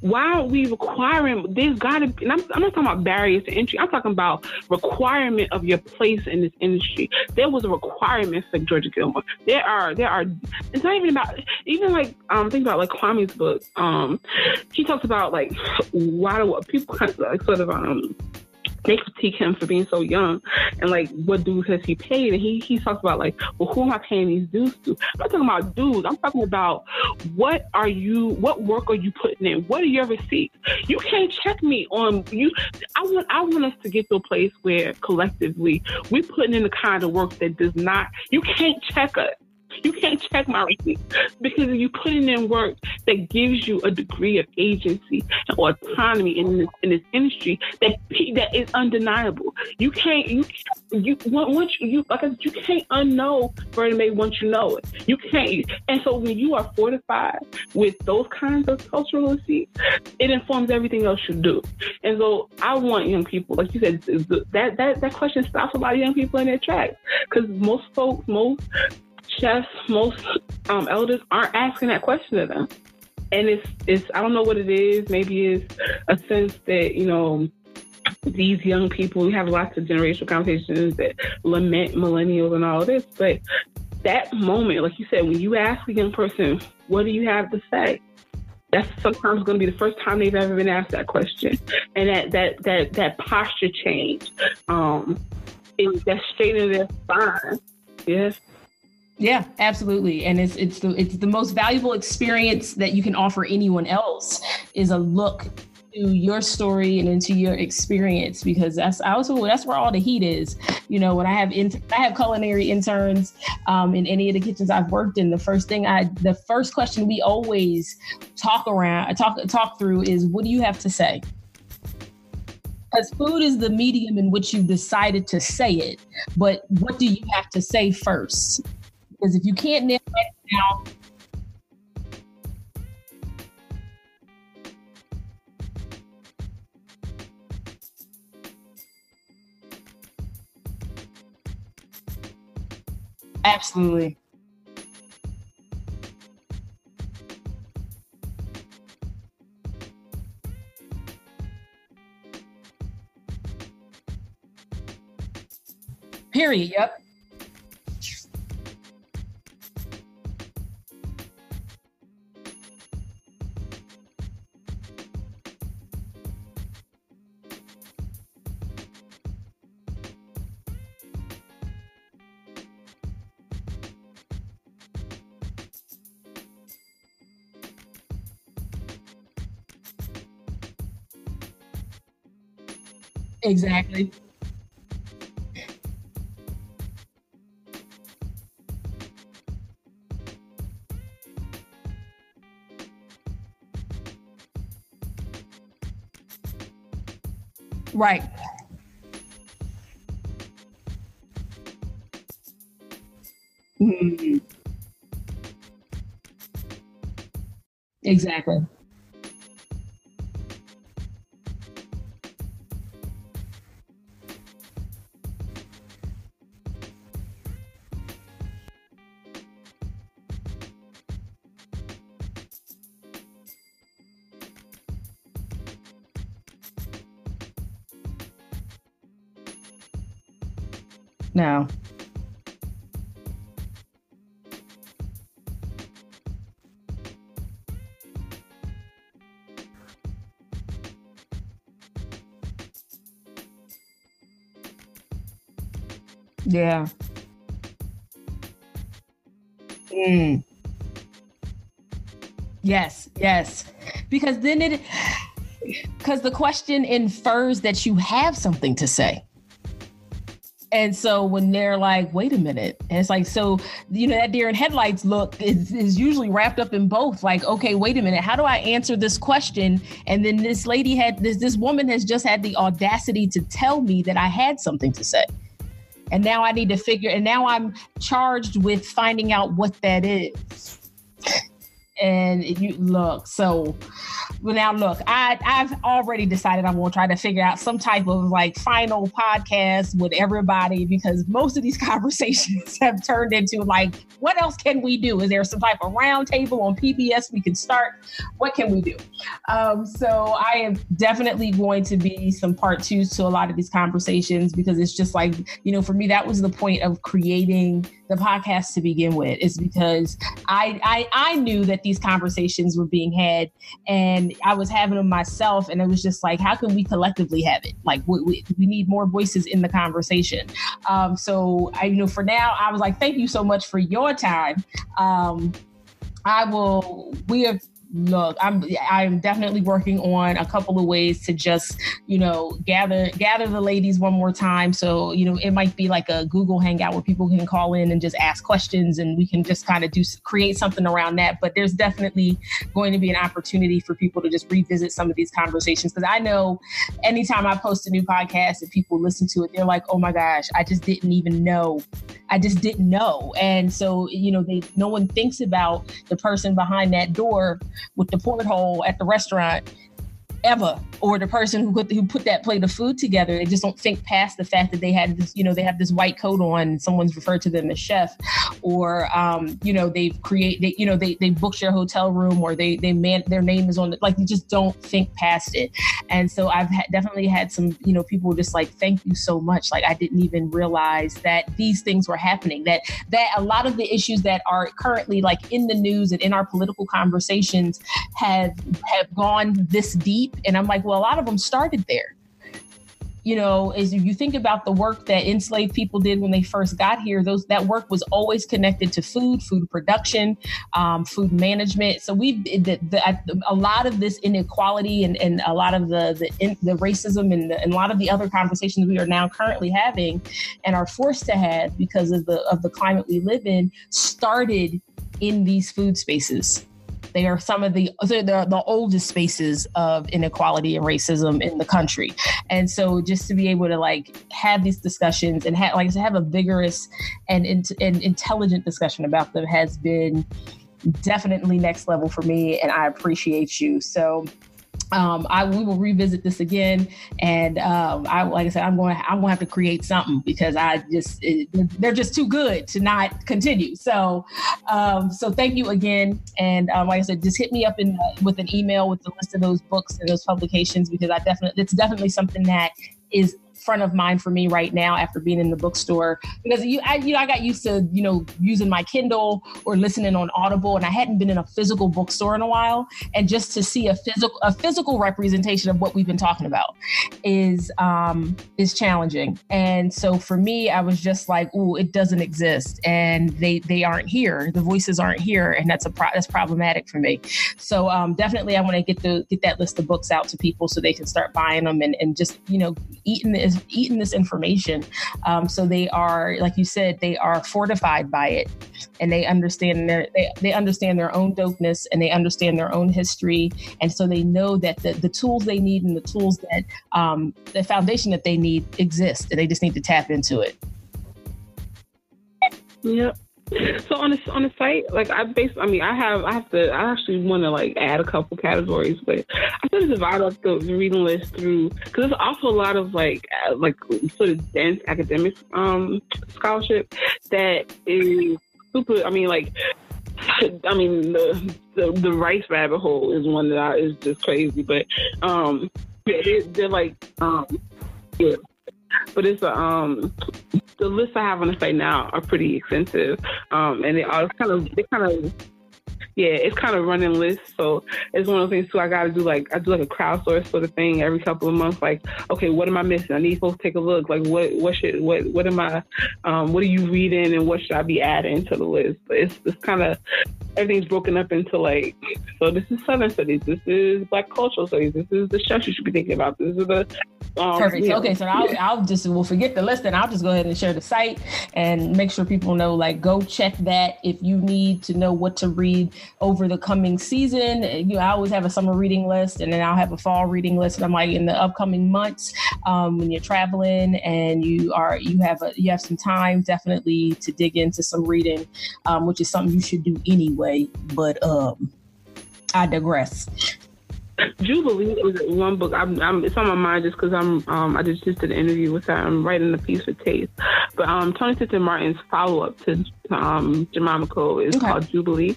why aren't we requiring? There's got to be. I'm, I'm not talking about barriers to entry. I'm talking about requirement of your place in this industry. There was a requirement for Georgia Gilmore. There are. There are. It's not even about. Even like um, think about like Kwame's book. Um, he talks about like why do people *laughs* like sort of um they critique him for being so young. And like what dues has he paid? And he he talks about like well who am i paying these dues to? I'm not talking about dues i'm talking about what are you what work are you putting in? What are your receipts? You can't check me on you i want i want us to get to a place where collectively we're putting in the kind of work that does not you can't check us *laughs* you can't check my receipts because you're putting in work that gives you a degree of agency and autonomy in this in this industry that that is undeniable. You can't you you once you like you can't unknow Bernie May once you know it. You can't. And so when you are fortified with those kinds of cultural receipts, it informs everything else you do. And so I want young people, like you said, that that that question stops a lot of young people in their tracks because most folks, most chefs, most um, elders aren't asking that question of them. And it's, it's, I don't know what it is. Maybe it's a sense that, you know, these young people, we have lots of generational conversations that lament millennials and all this, but that moment, like you said, when you ask a young person, what do you have to say? That's sometimes going to be the first time they've ever been asked that question, and that that that that posture change, um, is that straight in their spine. Yes. Yeah, absolutely. And it's it's the it's the most valuable experience that you can offer anyone else is a look to your story and into your experience because that's I also that's where all the heat is. You know, when I have in, I have culinary interns um, in any of the kitchens I've worked in, the first thing I the first question we always talk around talk talk through is what do you have to say? because food is the medium in which you've decided to say it. But what do you have to say first? Because if you can't nail that down, Absolutely. Period. Yep. Exactly. Right. Mm-hmm. Exactly. Yeah. Mm. Yes, yes. Because then it because the question infers that you have something to say. And so when they're like, wait a minute, and it's like, so, you know, that deer in headlights look is, is usually wrapped up in both. Like, okay, wait a minute, how do I answer this question? And then this lady had this, this woman has just had the audacity to tell me that I had something to say. And now I need to figure, and now I'm charged with finding out what that is. And you look, so well, now look, I I've already decided I'm gonna try to figure out some type of like final podcast with everybody because most of these *laughs* conversations have turned into like, what else can we do? Is there some type of roundtable on PBS we can start? What can we do? Um, so I am definitely going to be some part twos to a lot of these conversations because it's just like, you know, for me, that was the point of creating the podcast to begin with, is because I I, I knew that these conversations were being had and I was having them myself, and it was just like, how can we collectively have it? Like, we, we, we need more voices in the conversation. Um, so, I, you know, for now, I was like, thank you so much for your time. Um, I will. We have look i'm i'm definitely working on a couple of ways to just you know gather gather the ladies one more time. So you know it might be like a google hangout where people can call in and just ask questions and we can just kind of do create something around that. But there's definitely going to be an opportunity for people to just revisit some of these conversations. Because i know anytime i post a new podcast and people listen to it they're like oh my gosh i just didn't even know. I just didn't know. And so you know they no one thinks about the person behind that door with the porthole at the restaurant ever or the person who put, who put that plate of food together they just don't think past the fact that they had this you know they have this white coat on someone's referred to them as chef or um, you know they've they, you know they, they booked your hotel room or they they man their name is on it like you just don't think past it. And so i've ha- definitely had some you know people just like thank you so much. Like i didn't even realize that these things were happening that that a lot of the issues that are currently like in the news and in our political conversations have have gone this deep and i'm like well a lot of them started there you know, as you think about the work that enslaved people did when they first got here, those that work was always connected to food, food production, um, food management. So we, a lot of this inequality and, and a lot of the the, in, the racism and, the, and a lot of the other conversations we are now currently having and are forced to have because of the of the climate we live in started in these food spaces. They are some of the the, the oldest spaces of inequality and racism in the country. And so just to be able to like have these discussions and have like to have a vigorous and, and, and intelligent discussion about them has been definitely next level for me and I appreciate you. So um, I we will revisit this again, and um, I like I said, I'm going I'm going to have to create something because I just it, they're just too good to not continue. So, um, so thank you again, and um, like I said, just hit me up in with an email with the list of those books and those publications because I definitely it's definitely something that is front of mind for me right now after being in the bookstore. Because you I, you know I got used to you know using my Kindle or listening on Audible and I hadn't been in a physical bookstore in a while. And just to see a physical a physical representation of what we've been talking about is um is challenging. And so for me I was just like oh it doesn't exist. And they they aren't here. The voices aren't here and that's a pro- that's problematic for me. So um definitely I want to get the get that list of books out to people so they can start buying them and, and just you know eating the is eaten this information. Um, so they are, like you said, they are fortified by it, and they understand their they, they understand their own dopeness and they understand their own history, and so they know that the, the tools they need and the tools that um, the foundation that they need exist, and they just need to tap into it. Yep. *laughs* So on the on the site, like I base, I mean, I have I have to I actually want to like add a couple categories, but I sort of divide up the, reading list through because there's also a lot of like uh, like sort of dense academic um scholarship that is super. I mean, like *laughs* I mean the, the the rice rabbit hole is one that I, is just crazy, but um yeah, they, they're like um yeah but it's a um the lists I have on the site now are pretty extensive, um, and they are kind of they kind of yeah, it's kind of running lists. So it's one of those things too. I got to do like I do like a crowdsource sort of thing every couple of months. Like, okay, what am I missing? I need folks to take a look. Like, what what should what what am I? Um, what are you reading, and what should I be adding to the list? But it's it's kind of everything's broken up into like so this is Southern studies, this is Black cultural studies, this is the stuff you should be thinking about, this is the um, perfect. Know. Okay, so I'll, I'll just we'll forget the list and I'll just go ahead and share the site and make sure people know like go check that if you need to know what to read over the coming season. You know, I always have a summer reading list and then I'll have a fall reading list. And I'm like in the upcoming months, um, when you're traveling and you are you have a you have some time definitely to dig into some reading, um, which is something you should do anyway. But um I digress. Jubilee is one book. I'm, I'm, it's on my mind just because I'm. Um, I just just did an interview with her. I'm writing a piece for Taste. But um, Toni Tipton-Martin's follow up to um, Jemima Code is okay. called Jubilee,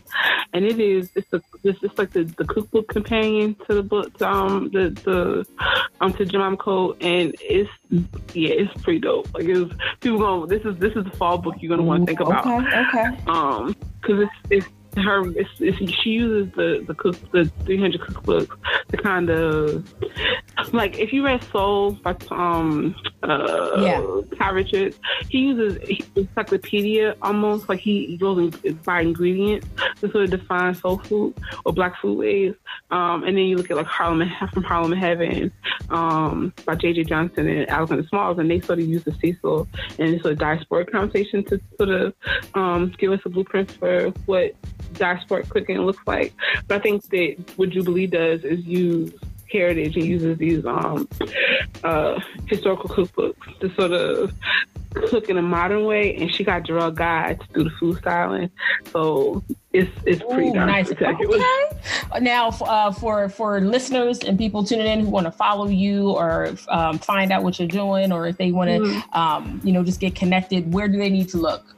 and it is it's a it's, it's like the, the cookbook companion to the book to, um the the um to Jemima Code, and it's yeah it's pretty dope. Like it's people going this is this is the fall book you're gonna want to think about. Okay. Okay. Um, because it's it's her she uses the the cook the 300 cookbooks to kind of like if you read Soul by um uh yeah. Todd Richards, he uses encyclopedia almost like he goes in, by ingredients to sort of define soul food or black food ways. Um, and then you look at like Harlem from Harlem Heaven um, by J.J. Johnson and Alexander Smalls, and they sort of use the Cecil and sort of diasporic conversation to sort of um, give us a blueprint for what diasporic cooking looks like. But I think that what Jubilee does is use heritage and uses these um, uh, historical cookbooks to sort of cook in a modern way. And she got Jerrelle Guy to do the food styling, so it's it's pretty Ooh, nice. Okay. Now, uh, for for listeners and people tuning in who want to follow you or um, find out what you're doing, or if they want to, mm-hmm. um, you know, just get connected, where do they need to look?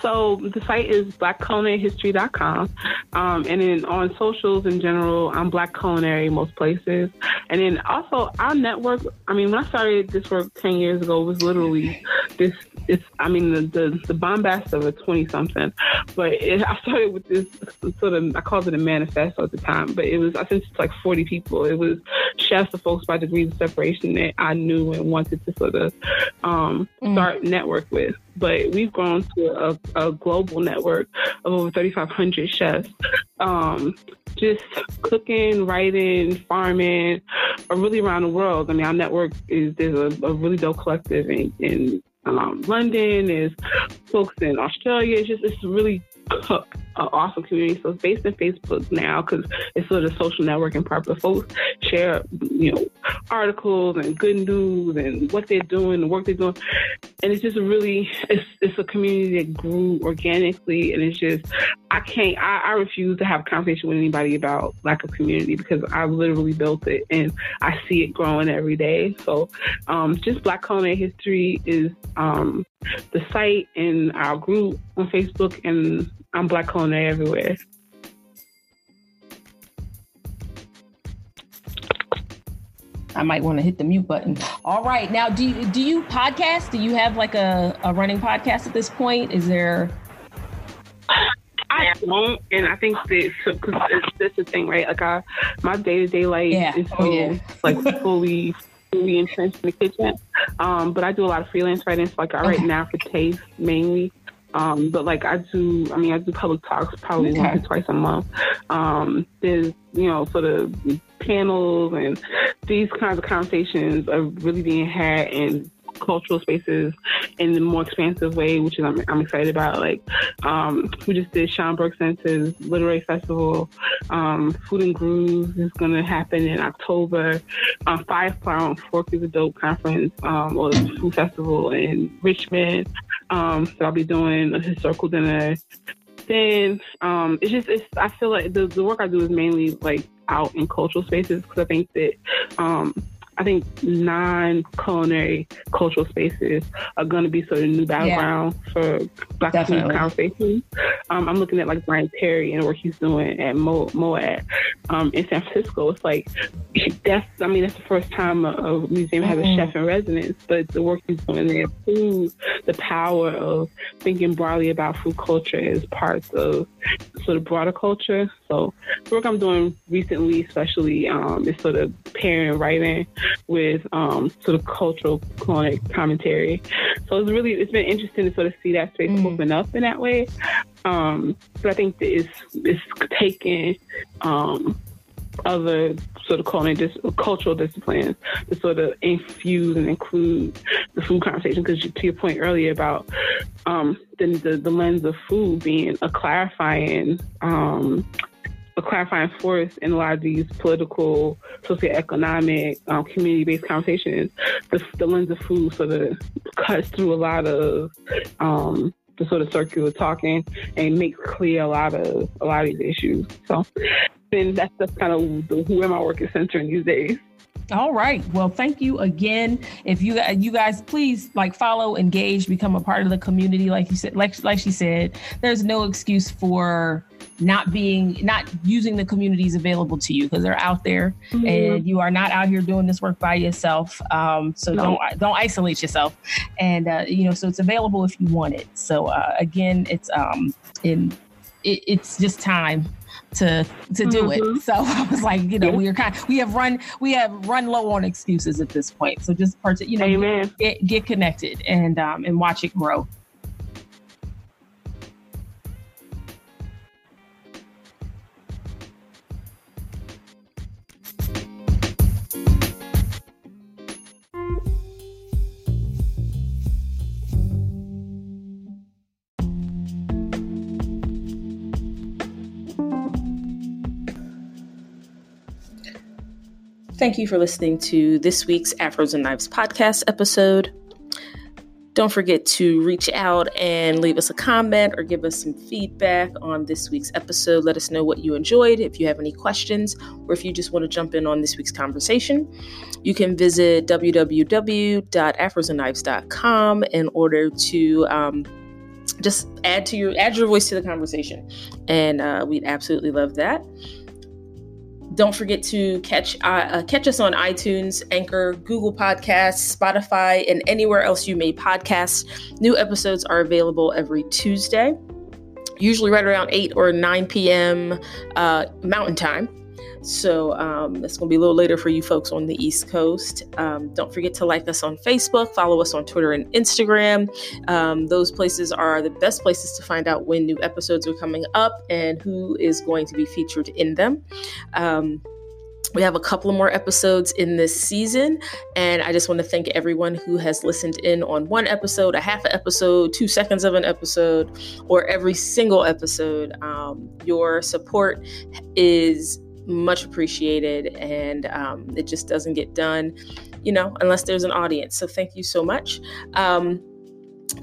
So the site is blackculinaryhistory.com. Um, and then on socials in general, I'm Black Culinary most places. And then also our network, I mean, when I started this work 10 years ago, was literally this, it's, I mean, the, the, the bombast of a 20 something. But it, I started with this sort of, I called it a manifesto at the time, but it was, I think it's like 40 people. It was chefs of folks by degrees of separation that I knew and wanted to sort of um, mm. start network with but we've grown to a, a global network of over 3,500 chefs. Um, just cooking, writing, farming, or really around the world. I mean, our network is there's a, a really dope collective in, in um, London, is folks in Australia. It's just it's really an awesome community. So it's based in Facebook now because it's sort of social networking part. But folks share, you know, articles and good news and what they're doing, the work they're doing. and it's just really it's it's a community that grew organically, and it's just I can't I, I refuse to have a conversation with anybody about lack of community because I literally built it and I see it growing every day. So, um, just Black Culinary History is um, the site and our group on Facebook, and I'm Black Culinary everywhere. I might want to hit the mute button. All right. Now, do you, do you podcast? Do you have like a, a running podcast at this point? Is there? I don't, and I think that because it's that's the thing, right? Like, I, my day to day life yeah. is so, oh, yeah. like fully fully entrenched in the kitchen. Um, but I do a lot of freelance writing. So like I write okay. now for Taste mainly. Um, but like I do, I mean, I do public talks probably okay. once or twice a month. Um, there's, you know, sort of panels and these kinds of conversations are really being had in cultural spaces in a more expansive way, which is I'm, I'm excited about. Like um, we just did Schomburg Center's Literary Festival. Um, Food and Grooves is going to happen in October. Um, Fire, Flour and Fork is a dope conference um, or food festival in Richmond. Um, so I'll be doing a historical dinner. Then um, it's just it's I feel like the, the work I do is mainly like out in cultural spaces because I think that um, I think non-culinary cultural spaces are going to be sort of new battleground yeah. for Black Definitely. food conversations. Um, I'm looking at like Bryant Terry and what he's doing at Mo- MoAD um, in San Francisco. It's like that's I mean that's the first time a, a museum has mm-hmm. a chef in residence, but the work he's doing there proves the power of thinking broadly about food culture as parts of sort of broader culture. So the work I'm doing recently, especially, um, is sort of pairing writing with um, sort of cultural commentary. So it's really it's been interesting to sort of see that space mm. open up in that way. Um, but I think that it's it's taking um, other sort of culinary dis- cultural disciplines to sort of infuse and include the food conversation. Because to your point earlier about um, the, the, the lens of food being a clarifying um, a clarifying force in a lot of these political, socioeconomic, um, community-based conversations. The, the, lens of food sort of cuts through a lot of um, the sort of circular talking and makes clear a lot of a lot of these issues. So, then that's just kind of the, where my work is centering these days. All right. Well, thank you again. If you you guys please like follow, engage, become a part of the community. Like you said, like like she said, there's no excuse for not being not using the communities available to you because they're out there mm-hmm. and you are not out here doing this work by yourself um, so no. don't don't isolate yourself and uh, you know so it's available if you want it so uh, again it's um in it, it's just time to to do mm-hmm. it. So *laughs* I was like, you know, we are kind we have run we have run low on excuses at this point. So just part you know get, get, connected and um and watch it grow. Thank you for listening to this week's Afros and Knives podcast episode. Don't forget to reach out and leave us a comment or give us some feedback on this week's episode. Let us know what you enjoyed, if you have any questions, or if you just want to jump in on this week's conversation. You can visit www.afrosandknives.com in order to um, just add to your add your voice to the conversation, and uh, we'd absolutely love that. Don't forget to catch uh, uh, catch us on iTunes, Anchor, Google Podcasts, Spotify, and anywhere else you may podcast. New episodes are available every Tuesday, usually right around 8 or 9 p.m. Uh, Mountain Time. So um, it's going to be a little later for you folks on the East Coast. Um, don't forget to like us on Facebook, follow us on Twitter and Instagram. Um, those places are the best places to find out when new episodes are coming up and who is going to be featured in them. Um, we have a couple more episodes in this season, and I just want to thank everyone who has listened in on one episode, a half an episode, two seconds of an episode, or every single episode. Um, your support is much appreciated and um, it just doesn't get done you know unless there's an audience so thank you so much um,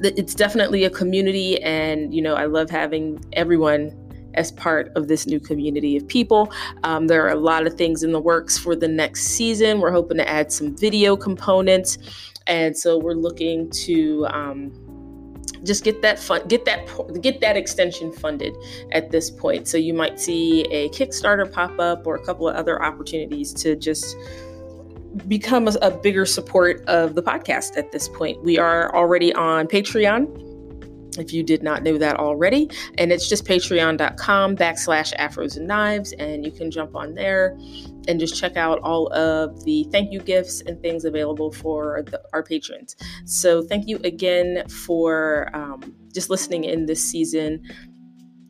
it's definitely a community, and you know, I love having everyone as part of this new community of people. Um, there are a lot of things in the works for the next season. We're hoping to add some video components, and so we're looking to. Um, just get that fun get that get that extension funded at this point so you might see a kickstarter pop up or a couple of other opportunities to just become a, a bigger support of the podcast at this point we are already on patreon if you did not know that already. And it's just patreon.com backslash afros and knives. And you can jump on there and just check out all of the thank you gifts and things available for the, our patrons. So thank you again for um, just listening in this season.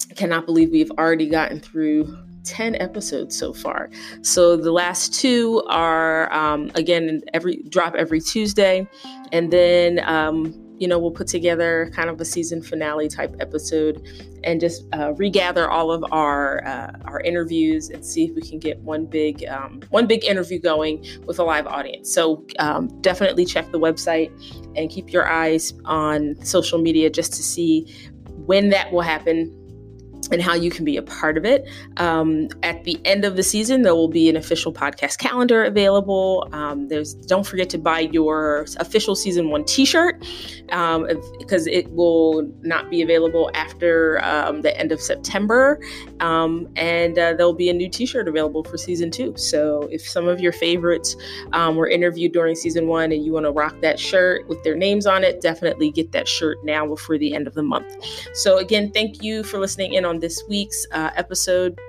I cannot believe we've already gotten through 10 episodes so far. So the last two are um, again every drop every Tuesday, and then um, you know, we'll put together kind of a season finale type episode and just uh, regather all of our uh, our interviews and see if we can get one big um, one big interview going with a live audience. So um, definitely check the website and keep your eyes on social media just to see when that will happen and how you can be a part of it. Um, at the end of the season, there will be an official podcast calendar available. Um, there's don't forget to buy your official season one T-shirt um, because it will not be available after um, the end of September, um, and uh, there'll be a new T-shirt available for season two. So if some of your favorites um, were interviewed during season one and you want to rock that shirt with their names on it, definitely get that shirt now before the end of the month. So again, thank you for listening in on this week's uh, episode.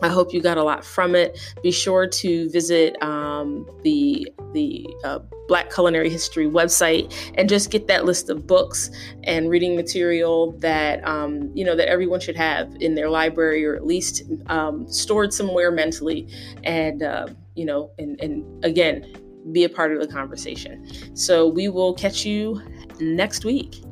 I hope you got a lot from it. Be sure to visit um, the the uh, Black Culinary History website and just get that list of books and reading material that um, you know that everyone should have in their library or at least um, stored somewhere mentally. And uh, you know, and, and again, be a part of the conversation. So we will catch you next week.